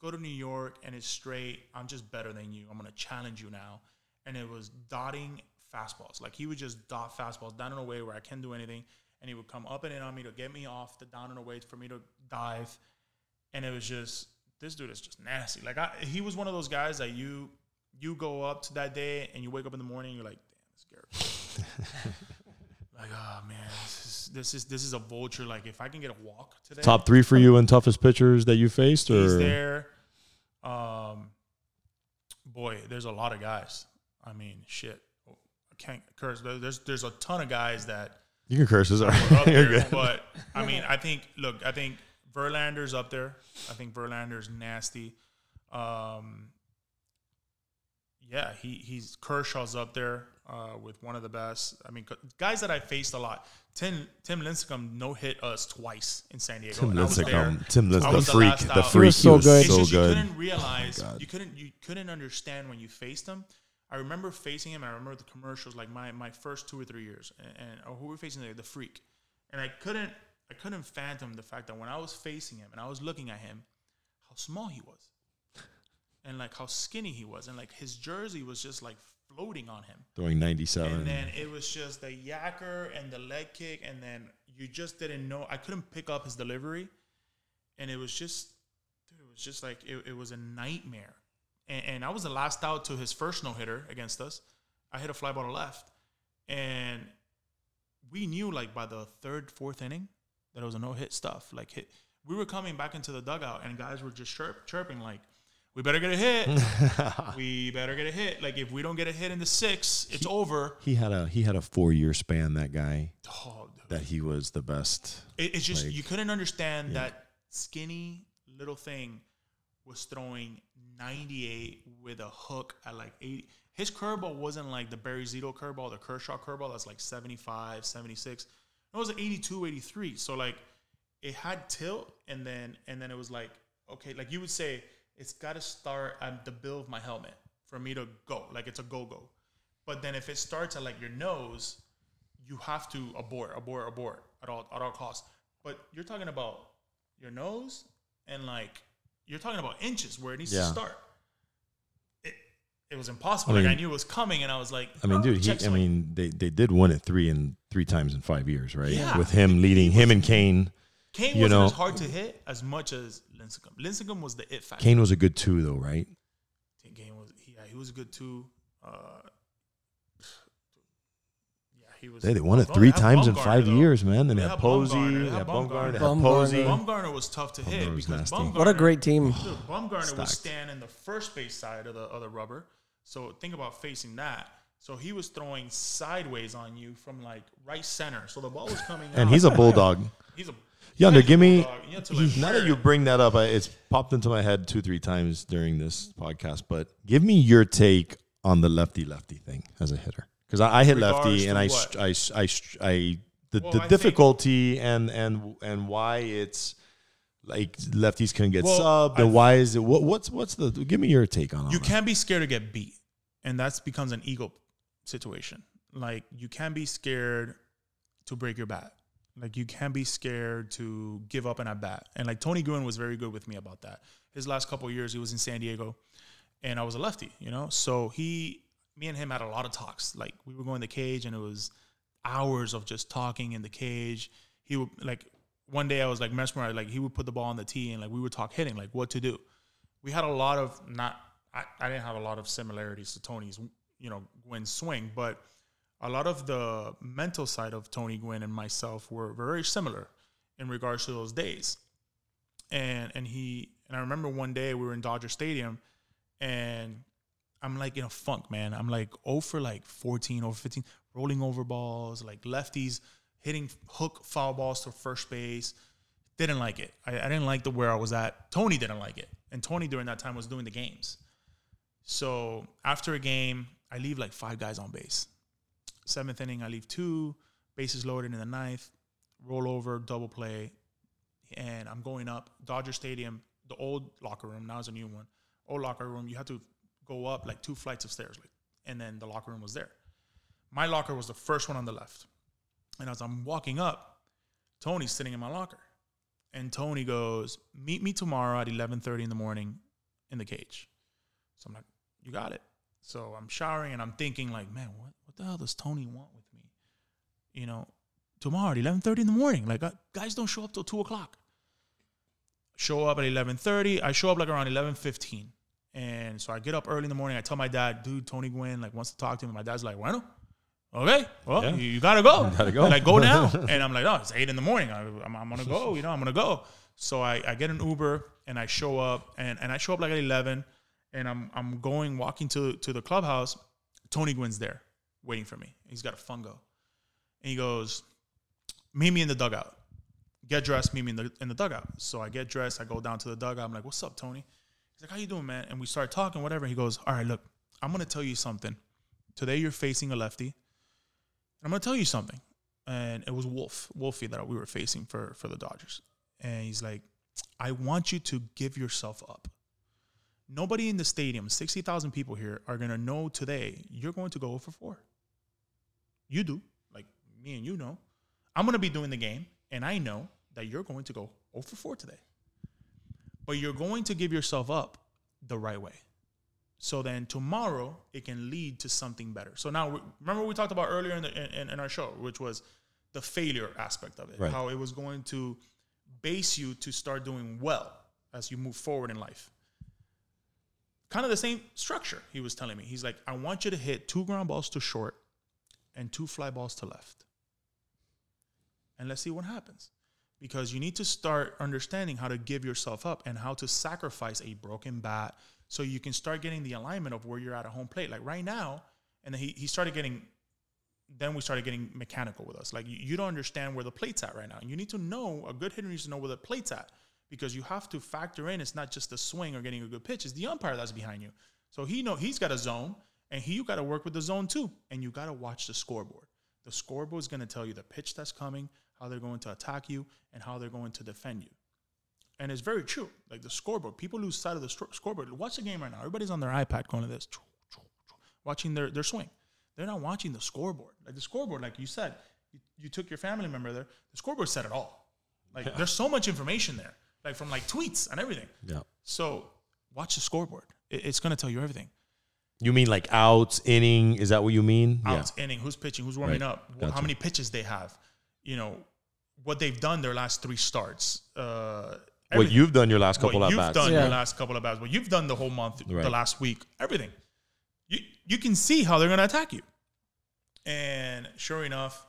S3: Go to New York and it's straight. I'm just better than you. I'm gonna challenge you now. And it was dotting fastballs. Like he would just dot fastballs down and away where I can't do anything. And he would come up and in on me to get me off the down and away for me to dive. And it was just this dude is just nasty. Like I, he was one of those guys that you you go up to that day and you wake up in the morning, you're like, damn, this Gerrit. like, oh man, this is this is this is a vulture. Like if I can get a walk today,
S2: Top three for you and toughest pitchers that you faced,
S3: he's
S2: or
S3: there. Um, boy, there's a lot of guys. I mean, shit, I can't curse. but There's there's a ton of guys that
S2: you can curse. Is right.
S3: there. But I mean, I think look, I think Verlander's up there. I think Verlander's nasty. Um, yeah, he he's Kershaw's up there uh, with one of the best. I mean, guys that I faced a lot. Tim Tim Lincecum no hit us twice in San Diego.
S2: Tim
S3: and I was there.
S2: Lincecum, Tim Lincecum, the
S3: was the
S2: freak,
S3: last
S2: the
S3: out. He
S2: freak.
S1: was so good.
S3: It's
S2: so
S3: just
S2: good.
S3: you couldn't realize
S2: God.
S3: you couldn't you couldn't understand when you faced him. I remember facing him. I remember the commercials like my my first two or three years, and, and oh, who were we facing there? The freak, and I couldn't I couldn't fathom the fact that when I was facing him and I was looking at him, how small he was, and like how skinny he was, and like his jersey was just like floating on him.
S2: Throwing 97.
S3: And then it was just the yacker and the leg kick, and then you just didn't know. I couldn't pick up his delivery, and it was just, dude, it was just like it, it was a nightmare. And, and I was the last out to his first no hitter against us. I hit a fly ball to left, and we knew like by the third, fourth inning that it was a no hit stuff. Like hit, we were coming back into the dugout, and guys were just chirp, chirping like, "We better get a hit." we better get a hit. Like if we don't get a hit in the six, it's over.
S2: he had a he had a four year span. That guy
S3: Oh,
S2: that he was the best.
S3: It- it's just
S2: like-
S3: you couldn't understand that skinny little thing was throwing 98 with a hook at like 80. His curveball wasn't like the Barry Zito curveball, the Kershaw curveball that's like 75, 76. It was like 82, 83. So like it had tilt and then and then it was like okay, like you would say it's got to start at the bill of my helmet for me to go. Like it's a go-go. But then if it starts at like your nose, you have to abort, abort, abort at all at all costs. But you're talking about your nose and like you're talking about inches where it needs
S2: Yeah.
S3: to start. It it was impossible.
S2: I
S3: like I knew it was coming, and I was like,
S2: I mean, oh, dude. He, I mean, they, they did win it three and three times in five years, right?
S3: Yeah.
S2: With him leading him and Cain.
S3: Cain
S2: you
S3: wasn't
S2: know-
S3: as hard to hit as much as Lincecum. Lincecum was the it factor.
S2: Cain was a good two, though, right?
S3: I Cain was yeah, he was a good too. Uh, yeah, he was.
S2: They, they won it three
S3: they had
S2: times in five
S3: though.
S2: years, man. Then
S3: They
S2: they had
S3: had
S2: Posey, they
S3: they
S2: had
S3: had
S2: Bumgarner, they had
S1: Bumgarner.
S2: Posey.
S3: Bumgarner was tough to hit
S2: Bumgarner was
S3: because
S2: nasty.
S3: Bumgarner.
S1: What a great team.
S3: Dude, Bumgarner
S2: Stacked.
S3: was standing the first base side of the of the rubber. So think about facing that. So he was throwing sideways on you from like right center. So the ball was coming.
S2: And
S3: out.
S2: he's a bulldog.
S3: He's a
S2: Yonder, give me.
S3: bulldog. You have to, like,
S2: Now that you bring that up, I, it's popped into my head two, three times during this podcast. But give me your take on the lefty lefty thing as a hitter, because I, I hit
S3: Regards
S2: lefty and I, I, I, I the,
S3: Well,
S2: the difficulty and and and why it's like lefties can get
S3: Well,
S2: subbed and why is it what, what's what's the give me your take on
S3: you can't be scared to get beat, and that becomes an ego situation. Like you can't be scared to break your bat. Like you can't be scared to give up an at bat. And like Tony Gwynn was very good with me about that. His last couple years, he was in San Diego, and I was a lefty. You know, so he, me and him had a lot of talks. Like we were going to the cage, and it was hours of just talking in the cage. He would like one day I was like mesmerized. Like he would put the ball on the tee, and like we would talk hitting, like what to do. We had a lot of not. I, I didn't have a lot of similarities to Tony's, you know, Gwynn's swing, but a lot of the mental side of Tony Gwynn and myself were very similar in regards to those days. And and he and I remember one day we were in Dodger Stadium and I'm like in a funk, man. I'm like 0 for like 14 over 15, rolling over balls, like lefties hitting hook foul balls to first base. Didn't like it. I, I didn't like the where I was at. Tony didn't like it. And Tony during that time was doing the games. So after a game, I leave like five guys on base. Seventh inning, I leave two, bases loaded in the ninth, roll over, double play, and I'm going up. Dodger Stadium, the old locker room, now it's a new one. Old locker room, you had to go up like two flights of stairs, like, and then the locker room was there. My locker was the first one on the left. And as I'm walking up, Tony's sitting in my locker. And Tony goes, Meet me tomorrow at 11:30 in the morning in the cage. So I'm like, You got it. So I'm showering and I'm thinking, like, man, what, what the hell does Tony want with me? You know, tomorrow at 11:30 in the morning. Like uh, guys don't show up till two o'clock. Show up at 11:30. I show up like around 11:15. And so I get up early in the morning. I tell my dad, dude, Tony Gwynn like wants to talk to him. My dad's like, bueno, okay, well,
S2: Yeah.
S3: you, you gotta go.
S2: Gotta go.
S3: Like, go now. and I'm like, oh, it's eight in the morning. I, I'm, I'm gonna go. You know, I'm gonna go. So I, I get an Uber and I show up and, and I show up like at 11 and I'm I'm going walking to to the clubhouse. Tony Gwynn's there waiting for me. He's got a fungo. And he goes, meet me in the dugout. Get dressed, meet me in the in the dugout. So I get dressed, I go down to the dugout. I'm like, what's up, Tony? He's like, how you doing, man? And we start talking, whatever. He goes, all right, look, I'm gonna tell you something. Today you're facing a lefty. And I'm gonna tell you something. And it was Wolf, Wolfie that we were facing for for the Dodgers. And he's like, I want you to give yourself up. Nobody in the stadium, 60,000 people here, are going to know today you're going to go for 4. You do, like me and you know. I'm going to be doing the game, and I know that you're going to go 0 for 4 today. But you're going to give yourself up the right way. So then tomorrow, it can lead to something better. So now, remember what we talked about earlier in, the, in, in our show, which was the failure aspect of it,
S2: Right.
S3: how it was going to base you to start doing well as you move forward in life kind of the same structure he was telling me. He's like, I want you to hit two ground balls to short and two fly balls to left. And let's see what happens. Because you need to start understanding how to give yourself up and how to sacrifice a broken bat so you can start getting the alignment of where you're at at home plate. Like right now, and he, he started getting, then we started getting mechanical with us. Like you, you don't understand where the plate's at right now. You need to know, a good hitter needs to know where the plate's at because you have to factor in it's not just the swing or getting a good pitch, it's the umpire that's behind you. So he know he's got a zone and he you got to work with the zone too. And you got to watch the scoreboard. The scoreboard is going to tell you the pitch that's coming, how they're going to attack you, and how they're going to defend you. And it's very true. Like the scoreboard, people lose sight of the stro- scoreboard. Watch the game right now. Everybody's on their iPad going to this, watching their, their swing. They're not watching the scoreboard. Like the scoreboard, like you said, you, you took your family member there. The scoreboard said it all. Like there's so much information there, like from like tweets and everything.
S2: Yeah.
S3: So watch the scoreboard. It, it's going to tell you everything.
S2: You mean like outs, inning? Is that what you mean?
S3: Outs, inning, who's pitching, who's warming
S2: Right.
S3: up, wh-
S2: Gotcha.
S3: how many pitches they have, you know, what they've done their last three starts. Uh,
S2: What you've done your last couple
S3: what
S2: of
S3: you've
S2: bats.
S3: done
S1: Yeah.
S3: your last couple of bats, what you've done the whole month, the last week, everything. You you can see how they're going to attack you. And sure enough,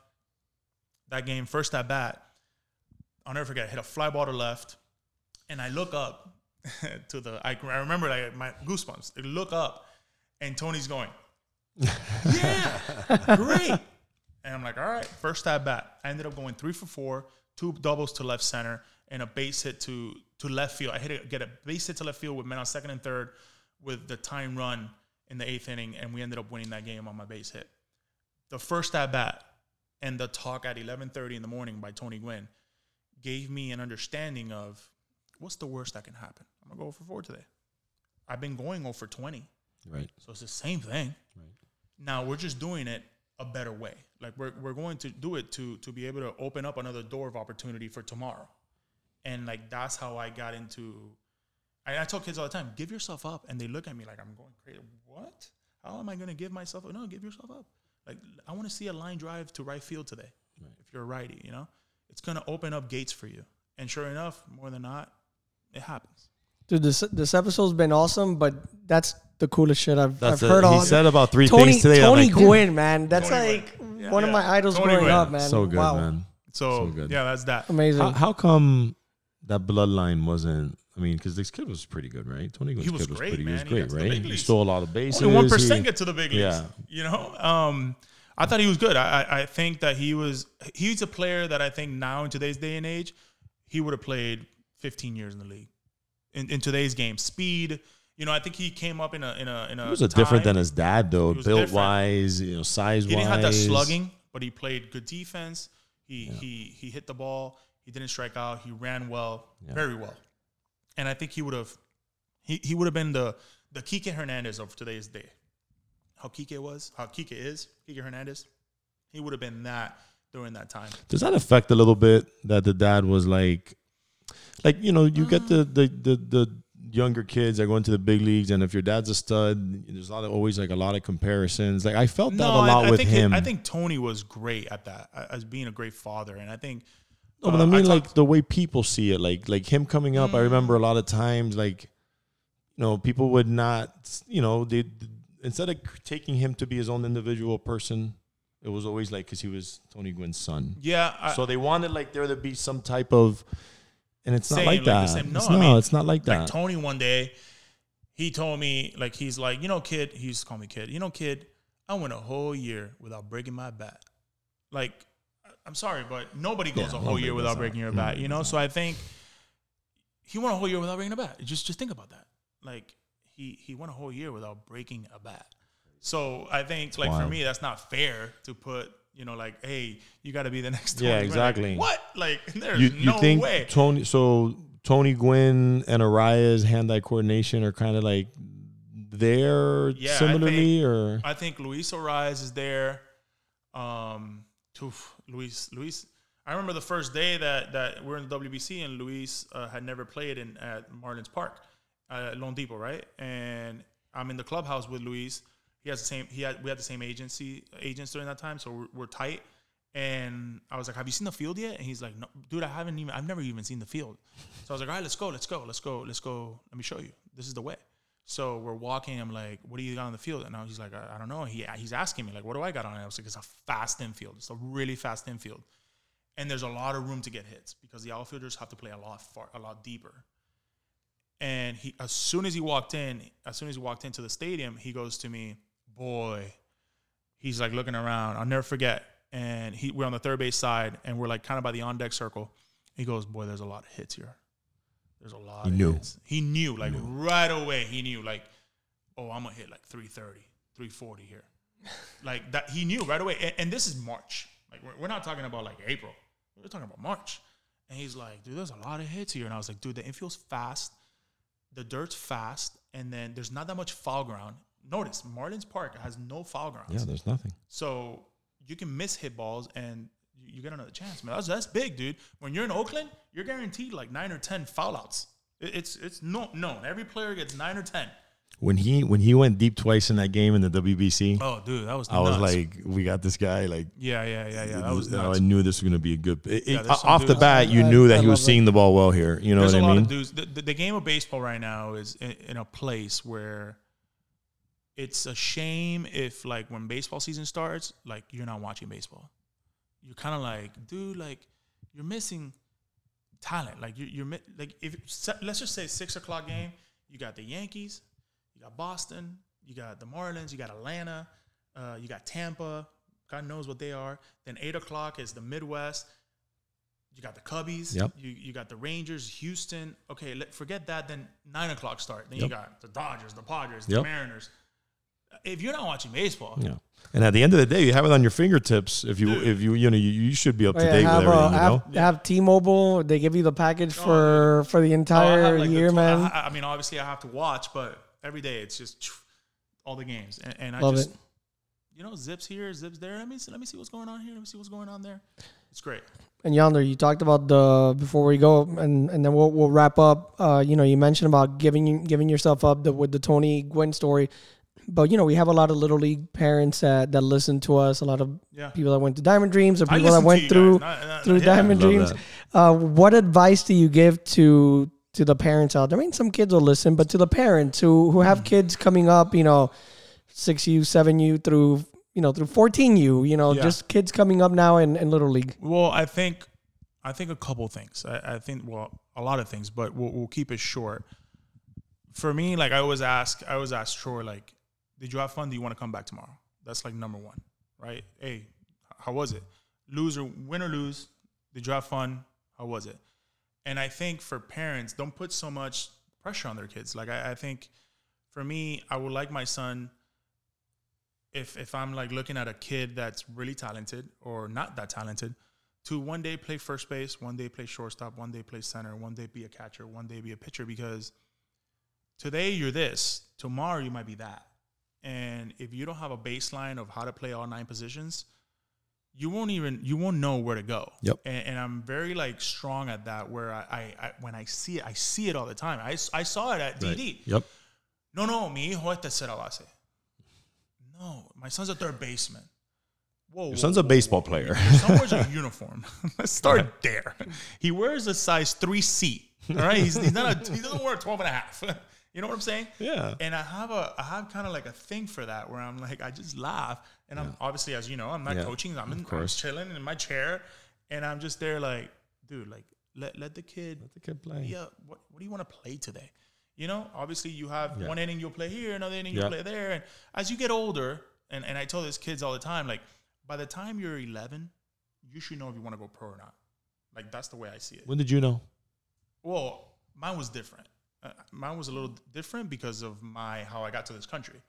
S3: that game, first at bat, I'll never forget. I hit a fly ball to left, and I look up to the. I, I remember like my goosebumps. I look up, and Tony's going, "Yeah, great." And I'm like, "All right, first at bat." I ended up going three for four, two doubles to left center, and a base hit to to left field. I hit it, get a base hit to left field with men on second and third, with the time run in the eighth inning, and we ended up winning that game on my base hit. The first at bat and the talk at 11:30 in the morning by Tony Gwynn gave me an understanding of what's the worst that can happen. I'm gonna go for four today. I've been going oh over 20,
S2: Right.
S3: so it's the same thing.
S2: Right.
S3: Now we're just doing it a better way. Like we're we're going to do it to to be able to open up another door of opportunity for tomorrow. And like that's how I got into. I, I tell kids all the time, give yourself up, and they look at me like I'm going crazy. What? How am I going to give myself? up? No, give yourself up. Like I want to see a line drive to right field today.
S2: Right.
S3: If you're a righty, you know, it's going to open up gates for you. And sure enough, more than not, it happens.
S1: Dude, this this episode's been awesome, but that's the coolest shit I've,
S2: That's
S1: I've
S2: it.
S1: heard
S2: He
S1: all.
S2: said about three
S1: Tony
S2: things today. I'm
S1: Tony
S2: like.
S1: Gwynn, man, that's
S3: Tony
S1: like
S3: Yeah,
S1: one of
S3: yeah.
S1: my idols
S3: Tony
S1: growing
S3: Gwynn.
S1: up, man.
S2: So good,
S1: wow.
S2: man.
S3: So,
S2: So good.
S3: yeah, that's that.
S1: amazing.
S2: How, how come that bloodline wasn't? I mean, because this kid was pretty good, right? Tony Gwynn's
S3: He was
S2: kid was
S3: great,
S2: pretty.
S3: man.
S2: He
S3: He
S2: was great,
S3: got to the
S2: right?
S3: big
S2: He
S3: leagues.
S2: stole a lot of bases.
S3: Only one percent
S2: He-
S3: get to the big leagues.
S2: Yeah.
S3: You know, um, I thought he was good. I, I I think that he was he's a player that I think now in today's day and age, he would have played 15 years in the league. In, in today's game, speed. You know, I think he came up in a in a in a.
S2: He was a different than his dad, though. Built
S3: different.
S2: wise, you know, size
S3: He
S2: wise.
S3: didn't have that slugging, but he played good defense. He he he hit the ball. He didn't strike out. He ran well,
S2: Yeah.
S3: very well. And I think he would have he, he would have been the the Kike Hernandez of today's day. How Kike was, how Kike is, Kike Hernandez. He would have been that during that time.
S2: Does that affect a little bit that the dad was like, like you know, you get the mm. the the, the younger kids that go into the big leagues, and if your dad's a stud, there's a lot of, always like a lot of comparisons. Like I felt that a lot
S3: I, I
S2: with him.
S3: It, I think Tony was great at that, as being a great father, and I think.
S2: No, but
S3: uh,
S2: I mean, like
S3: talked-
S2: the way people see it, like like him coming up. I remember a lot of times, like you know, people would not, you know, they instead of taking him to be his own individual person, it was always like because he was Tony Gwynn's son.
S3: yeah, I,
S2: so they wanted like there to be some type of, and it's not like
S3: like the
S2: that.
S3: same- no,
S2: It's
S3: I
S2: no,
S3: mean,
S2: it's not like that.
S3: like Tony one day, he told me like he's like, you know, kid, he used to call me kid. You know, kid, I went a whole year without breaking my bat. Like, I'm sorry, but nobody goes
S2: Yeah,
S3: a whole year without breaking your bat. You know, so I think he went a whole year without breaking a bat. Just just think about that. Like he he went a whole year without breaking a bat. So I think like for me, that's not fair to put. You know, like, hey, you got to be the next. Tony
S2: Yeah,
S3: Gwynn. Like,
S2: exactly.
S3: what? Like, there's
S2: you you
S3: no
S2: think
S3: way.
S2: Tony? So Tony Gwynn and Arraez's hand-eye coordination are kind of like there
S3: Yeah,
S2: similarly, or
S3: I think Luis Arraez is there. Um, oof, Luis, Luis. I remember the first day that that we're in the WBC and Luis uh, had never played in at Marlins Park, uh, loanDepot, right? And I'm in the clubhouse with Luis. He has the same. He had we had the same agency agents during that time, so we're, we're tight. And I was like, "Have you seen the field yet?" And he's like, "No, dude, I haven't even. I've never even seen the field." So I was like, "All right, let's go, let's go, let's go, let's go. Let me show you. This is the way." So we're walking. I'm like, "What do you got on the field?" And now he's like, I, "I don't know." He he's asking me like, "What do I got on it?" I was like, "It's a fast infield. It's a really fast infield, and there's a lot of room to get hits because the outfielders have to play a lot far, a lot deeper." And he, as soon as he walked in, as soon as he walked into the stadium, he goes to me, "Boy," he's like looking around. I'll never forget. And he, we're on the third base side, and we're like kind of by the on deck circle. He goes, "Boy, there's a lot of hits here. There's a lot."
S2: He
S3: of
S2: knew.
S3: Hits. He knew, like right away. He knew, like, "Oh, I'm gonna hit like 330, 340 here." like that, he knew right away. And, and this is March. Like we're, we're not talking about like April. We're talking about March. And he's like, "Dude, there's a lot of hits here." And I was like, "Dude, the infield's fast." the dirt's fast, and then there's not that much foul ground. Notice Marlins Park has no foul grounds,
S2: yeah, there's nothing.
S3: so you can miss hit balls and you, get another chance, man. That's that's big, dude. When you're in Oakland, you're guaranteed like nine or ten foul outs. It, it's it's no known. Every player gets nine or ten.
S2: When he when he went deep twice in that game in the WBC,
S3: Oh, dude, that was.
S2: I was like, we got this guy. Like,
S3: yeah, yeah, yeah, yeah. That was
S2: oh,
S3: nuts.
S2: I knew this was going to be a good. It,
S3: Yeah,
S2: it- off the bat, you
S1: I-
S2: knew
S1: I
S2: that he was
S1: it.
S2: seeing the ball well here. You know
S3: There's
S2: what
S3: a
S2: I
S3: lot
S2: mean?
S3: of dudes. The, the, the game of baseball right now is in, in a place where it's a shame if like when baseball season starts, like you're not watching baseball. You're kind of like, dude, like you're missing talent. Like you're, you're like if let's just say six o'clock game, you got the Yankees, you got Boston, you got the Marlins, you got Atlanta, uh, you got Tampa. God knows what they are. Then eight o'clock is the Midwest. You got the Cubbies.
S2: Yep.
S3: You you got the Rangers, Houston. Okay, let, forget that. Then nine o'clock start. Then you got the Dodgers, the Padres, the
S2: Yep.
S3: Mariners. If you're not watching baseball,
S2: Yeah. And at the end of the day, you have it on your fingertips. If you
S3: Dude.
S2: if you you know you, you should be up
S1: Oh,
S2: to
S1: yeah,
S2: date
S1: have,
S2: with
S1: uh,
S2: everything. You know.
S1: have, have T-Mobile. They give you the package
S3: Oh,
S1: for for the
S3: Oh, I
S1: entire
S3: have, like,
S1: year,
S3: tw-
S1: man.
S3: I, I mean, obviously, I have to watch, but every day it's just all the games, and, and I
S1: Love
S3: just
S1: it.
S3: you know zips here, zips there. Let me see, let me see what's going on here. Let me see what's going on there. It's great.
S1: And Yonder, you talked about the before we go, and and then we'll we'll wrap up. Uh, you know, you mentioned about giving giving yourself up the, with the Tony Gwynn story, but you know, we have a lot of little league parents that that listen to us. A lot of
S3: Yeah.
S1: people that went to Diamond Dreams, or people that went through.
S3: Not- not-
S1: through
S3: yeah.
S1: Diamond Dreams. Uh, what advice do you give to to the parents out there? I mean, some kids will listen, but to the parents who who
S3: Mm.
S1: have kids coming up, you know, six U, seven U through you know through fourteen U, you know,
S3: Yeah.
S1: just kids coming up now in, in little league.
S3: Well, I think I think a couple things. I, I think well, a lot of things, but we'll, we'll keep it short. For me, like I always ask, I always ask Troy, like, did you have fun? Do you want to come back tomorrow? That's like number one, right? Hey, how was it? Lose or win or lose? Did you have fun? How was it? And I think for parents, don't put so much pressure on their kids. Like I, I think for me, I would like my son if if I'm like looking at a kid that's really talented or not that talented, to one day play first base, one day play shortstop, one day play center, one day be a catcher, one day be a pitcher because today you're this, tomorrow you might be that. And if you don't have a baseline of how to play all nine positions, you won't even you won't know where to go.
S2: Yep.
S3: And, and I'm very like strong at that. Where I, I, I when I see it, I see it all the time. I, I saw it at
S2: Right.
S3: DD.
S2: Yep.
S3: No, no, mi hijo es tercera base. No, my son's a third baseman. Whoa,
S2: Your
S3: whoa,
S2: son's a baseball
S3: whoa.
S2: player.
S3: Your son wears a uniform. Let's start there. He wears a size 3C. All right. He's, he's not a, he doesn't wear a 12 and a half. You know what I'm saying?
S2: Yeah.
S3: And I have a I have kind of like a thing for that where I'm like I just laugh and I'm obviously as you know I'm not
S2: Yeah,
S3: coaching I'm, in, I'm chilling in my chair and I'm just there like dude like let let the kid
S2: Let the kid play.
S3: yeah, what, what do you want to play today? You know, obviously you have
S2: Yeah.
S3: one inning you'll play here, another inning
S2: Yeah.
S3: you'll play there. And as you get older, and, and I tell these kids all the time, like by the time you're 11, you should know if you want to go pro or not. Like that's the way I see it.
S2: When did you know?
S3: Well, mine was different. Uh, mine was a little different because of my how I got to this country,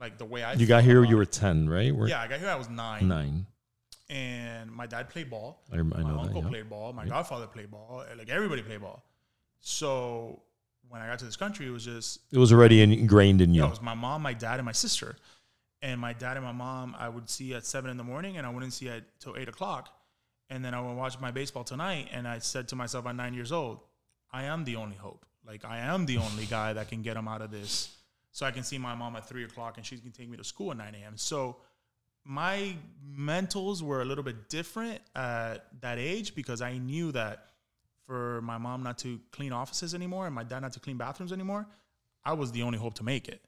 S3: like the way I.
S2: You got here.
S3: about
S2: You were ten, right? We're
S3: Yeah, I got here. I was nine,
S2: nine.
S3: and my dad played ball.
S2: I, I
S3: my
S2: that.
S3: uncle
S2: yeah.
S3: played ball. My godfather played ball. Like everybody played ball. So when I got to this country, it was just
S2: It was already ingrained in
S3: you know, it was my mom, my dad, and my sister. And my dad and my mom, I would see at seven in the morning, and I wouldn't see at till eight o'clock. And then I would watch my baseball tonight, and I said to myself at nine years old, I am the only hope. Like I am the only guy that can get him out of this. So I can see my mom at three o'clock, and she can take me to school at nine a.m. So my mentals were a little bit different at that age because I knew that for my mom not to clean offices anymore and my dad not to clean bathrooms anymore, I was the only hope to make it.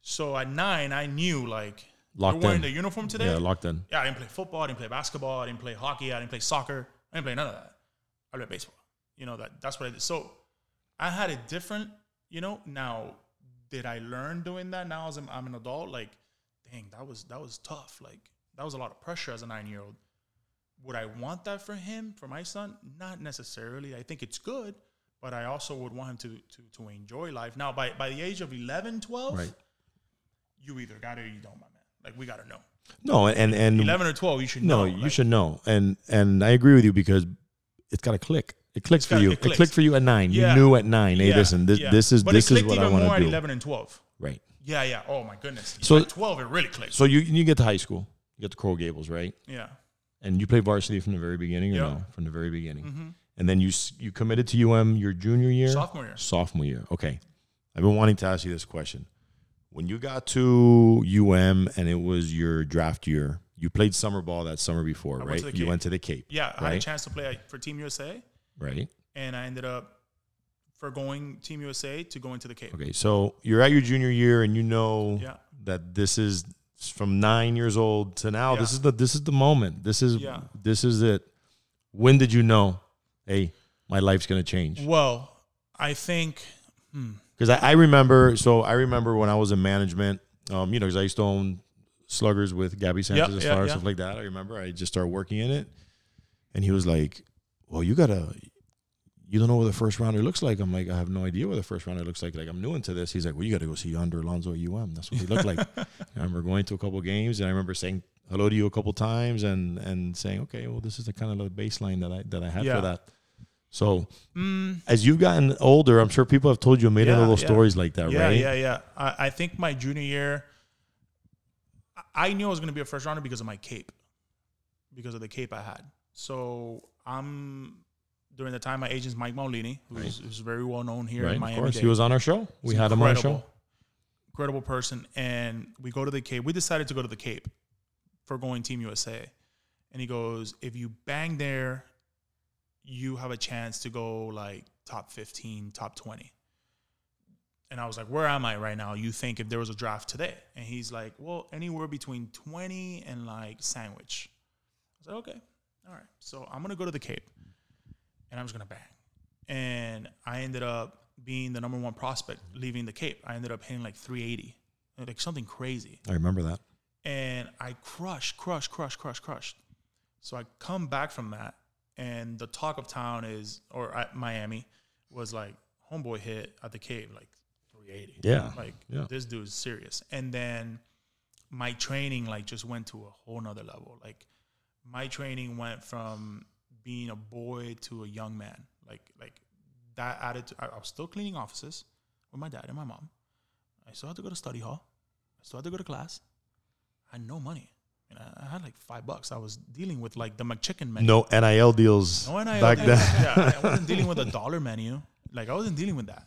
S3: So at nine, I knew like
S2: Locked
S3: you're wearing
S2: in.
S3: the uniform today.
S2: Yeah, locked in.
S3: Yeah, I didn't play football, I didn't play basketball, I didn't play hockey, I didn't play soccer, I didn't play none of that. I played baseball. You know that that's what I did. So I had a different, you know. Now, did I learn doing that? Now as I'm, I'm an adult, like, dang, that was that was tough. Like that was a lot of pressure as a nine year old. Would I want that for him, for my son? Not necessarily. I think it's good, but I also would want him to to to enjoy life. Now, by by the age of 11, 12,
S2: Right.
S3: you either got it or you don't, my man. Like we got to know.
S2: No, and and
S3: 11 or 12, you should
S2: no,
S3: know.
S2: you
S3: Like,
S2: should know. And and I agree with you because it's got to click. It clicks for you.
S3: it
S2: It, clicked for you at nine.
S3: Yeah.
S2: You knew at nine. Hey,
S3: Yeah,
S2: listen, this
S3: yeah.
S2: this is
S3: But
S2: this is
S3: clicked
S2: what I
S3: even
S2: want
S3: more
S2: to
S3: at
S2: do.
S3: 11 and 12.
S2: Right.
S3: Yeah, yeah. Oh my goodness.
S2: So-
S3: So 12, it really clicked.
S2: So you you get to high school. You get to Coral Gables, right?
S3: yeah.
S2: And you play varsity from the very beginning, or
S3: Yeah.
S2: no? From the very beginning.
S3: hmm
S2: And then you you committed to UM your junior year,
S3: Sophomore year.
S2: sophomore year. Okay. I've been wanting to ask you this question. When you got to UM and it was your draft year, you played summer ball that summer before,
S3: I
S2: right?
S3: the
S2: you went to the Cape,
S3: Yeah, I had a chance to play for Team USA,
S2: right?
S3: and I ended up for going Team USA to go into the Cape.
S2: Okay, so you're at your junior year and you know
S3: Yeah.
S2: that this is from nine years old to now. This is the this is the moment. This is
S3: Yeah.
S2: this is it. When did you know? Hey, my life's gonna change.
S3: Well, I think. Hmm,
S2: Because I, I remember, so I remember when I was in management, um, you know, because I used to own sluggers with Gaby Sanchez as
S3: yeah,
S2: far as
S3: yeah.
S2: stuff like that. I remember I just started working in it, and he was like, "Well, you gotta, you don't know what the first rounder looks like." I'm like, "I have no idea what the first rounder looks like. Like I'm new into this." He's like, "Well, you got to go see Yonder Alonso at UM. That's what he looked like." I remember going to a couple games, and I remember saying hello to you a couple times, and and saying, "Okay, well, this is the kind of the baseline that I that I had
S3: Yeah.
S2: for that." So
S3: mm,
S2: as you've gotten older, I'm sure people have told you a million
S3: Yeah,
S2: little
S3: yeah.
S2: stories like that,
S3: yeah,
S2: right?
S3: yeah, yeah. I, I think my junior year, I- I knew I was going to be a first rounder because of my cape, because of the cape I had. So I'm during the time my agent's Mike Maulini, who's, who's very well known here
S2: Right,
S3: in Miami.
S2: of course.
S3: Dade.
S2: He was on our show. We
S3: He's
S2: had him on our show.
S3: Incredible person. And we go to the Cape. We decided to go to the Cape for going Team USA. And he goes, if you bang there, you have a chance to go like top 15, top 20. And I was like, where am I right now? You think if there was a draft today? And he's like, well, anywhere between 20 and like sandwich. I was like, okay, all right. So I'm going to go to the Cape and I'm just to bang. And I ended up being the number one prospect leaving the Cape. I ended up hitting like 380, like something crazy
S2: I remember that.
S3: and I crushed, crushed, crushed, crushed, crushed. So I come back from that, and the talk of town is, or at Miami, was like homeboy hit at the Cape like 380.
S2: Yeah,
S3: like
S2: yeah.
S3: this dude's serious. And then my training like just went to a whole nother level. Like my training went from being a boy to a young man. Like like that attitude. I, I was still cleaning offices with my dad and my mom. I still had to go to study hall. I still had to go to class. I had no money. And I, I had like five bucks. I was dealing with like the McChicken menu.
S2: No NIL deals
S3: No NIL
S2: back
S3: deals.
S2: then.
S3: yeah, I wasn't dealing with a dollar menu. Like I wasn't dealing with that.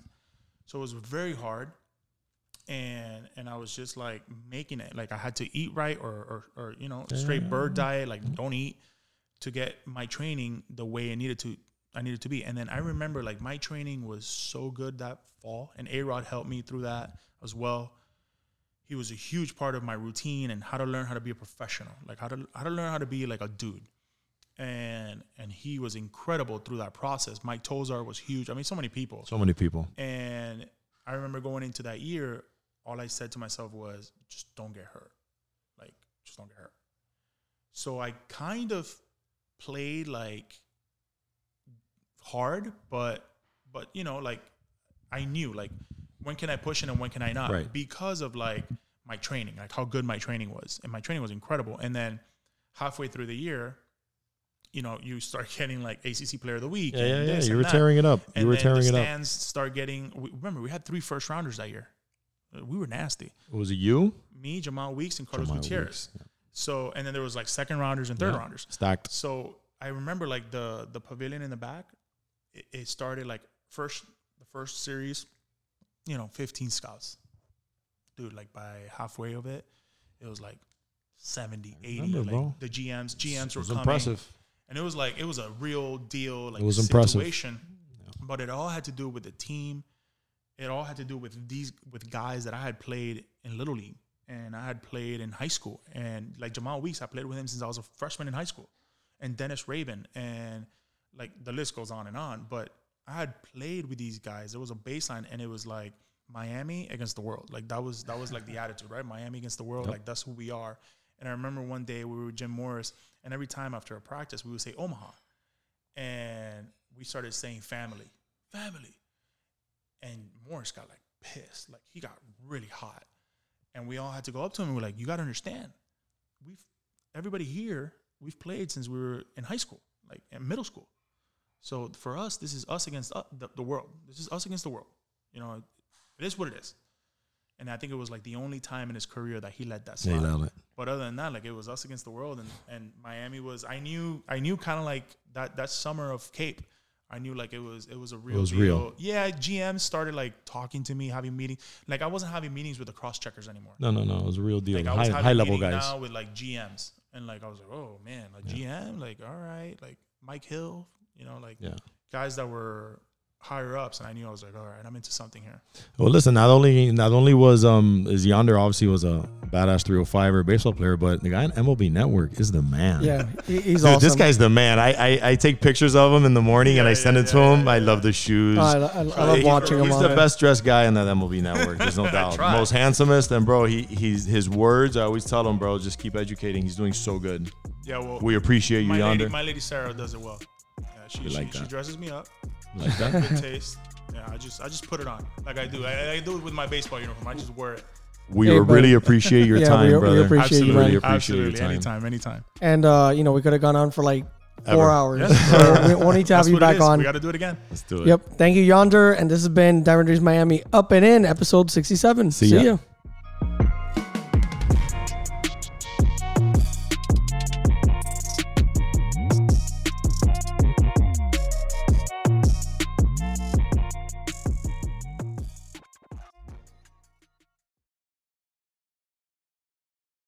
S3: So it was very hard. And and I was just like making it. Like I had to eat right or or, or you know, straight bird diet, like don't eat to get my training the way I needed to I needed to be. And then I remember like my training was so good that fall and A Rod helped me through that as well. He was a huge part of my routine and how to learn how to be a professional. Like how to how to learn how to be like a dude and and he was incredible through that process. Mike Tosar was huge. I mean, so many people.
S2: So many people.
S3: And I remember going into that year, all I said to myself was, just don't get hurt. Like, just don't get hurt. So I kind of played like hard, but but you know, like I knew like when can I push it and when can I not?
S2: Right.
S3: Because of like my training, like how good my training was. And my training was incredible. And then halfway through the year, you know, you start getting like ACC Player of the Week.
S2: Yeah,
S3: and
S2: yeah, yeah. You were
S3: that.
S2: tearing it up. You
S3: And
S2: were
S3: then
S2: tearing
S3: the
S2: it up.
S3: stands start getting. We, remember, we had three first rounders that year. We were nasty.
S2: Was it you?
S3: Me, Jemile Weeks, and Carlos
S2: Jemile
S3: Gutierrez.
S2: Weeks, yeah.
S3: So, and then there was like second rounders and third
S2: Yeah.
S3: rounders.
S2: Stacked.
S3: So I remember like the the pavilion in the back. It, it started like first the first series, you know, 15 scouts. Dude, like by halfway of it, it was like 70, 80.
S2: remember,
S3: like
S2: bro.
S3: the GMs, GMs
S2: It
S3: were coming.
S2: impressive.
S3: And it was like it was a real deal, like
S2: It was impressive.
S3: But it all had to do with the team. It all had to do with these with guys that I had played in little league and I had played in high school. And like Jemile Weeks, I played with him since I was a freshman in high school. And Dennis Raben and like the list goes on and on. But I had played with these guys. There was a baseline and it was like Miami against the world. Like that was that was like the attitude, right? Miami against the world. Like that's who we are. And I remember one day we were with Jim Morris, and every time after a practice, we would say Omaha. And we started saying family, family. And Morris got like pissed. Like he got really hot. And we all had to go up to him and we're like, you got to understand, we've, everybody here, we've played since we were in high school, like in middle school. So for us, this is us against uh, the, the world. This is us against the world. You know, it is what it is. And I think it was like the only time in his career that he let that
S2: Yeah,
S3: slide.
S2: it.
S3: But other than that, like it was us against the world, and and Miami was. I knew I knew kind of like that that summer of Cape. I knew like it was it was a real It
S2: was
S3: deal.
S2: real.
S3: Yeah, GM started like talking to me, having meetings. Like I wasn't having meetings with the cross checkers anymore.
S2: No, no, no. It was a real deal.
S3: Like I was
S2: high, high level guys.
S3: now with like GMs, and like I was like, oh man, like GM, like all right, like Mike Hill, you know, like
S2: Yeah.
S3: guys that were higher ups, and I knew I was like, all right, I'm into something here.
S2: Well, listen. Not only not only was um is Yonder obviously was a badass 305er baseball player, but the guy on MLB Network is the man.
S1: Yeah, he's
S2: Dude,
S1: awesome.
S2: this guy's the man. I, I I take pictures of him in the morning and I
S3: Yeah,
S2: send
S3: yeah,
S2: it to
S3: yeah,
S2: him.
S3: yeah,
S2: I
S3: yeah.
S2: love the shoes.
S1: Oh, I, I, I love
S2: he-
S1: watching him
S2: He's the
S1: there.
S2: best dressed guy in that MLB network. There's no doubt. Most handsomest, and bro, he he's his words. I always tell him, bro, just keep educating. He's doing so good.
S3: Yeah, well,
S2: We appreciate you,
S3: my
S2: Yonder.
S3: lady, my lady Sarah does it well. Yeah, she she,
S2: like
S3: she dresses me up.
S2: Like that.
S3: good taste. Yeah, I just I just put it on like I do. I, I do it with my baseball uniform. I just wear it.
S2: We
S1: Hey,
S2: really appreciate your
S1: Yeah,
S2: time,
S1: we- we
S2: brother.
S1: appreciate you,
S3: Absolutely,
S1: man.
S2: Really appreciate
S3: absolutely.
S2: your time.
S3: Anytime, anytime.
S1: And uh, you know, we could have gone on for like four
S2: Ever.
S1: hours.
S3: Yes.
S1: So we we'll need to have
S3: That's
S1: you back on.
S3: We got to do it again.
S2: Let's do it.
S1: Yep. Thank you, Yonder. And this has been Diamond Dreams Miami Up and In, episode 67.
S2: See
S1: See
S2: ya.
S1: ya.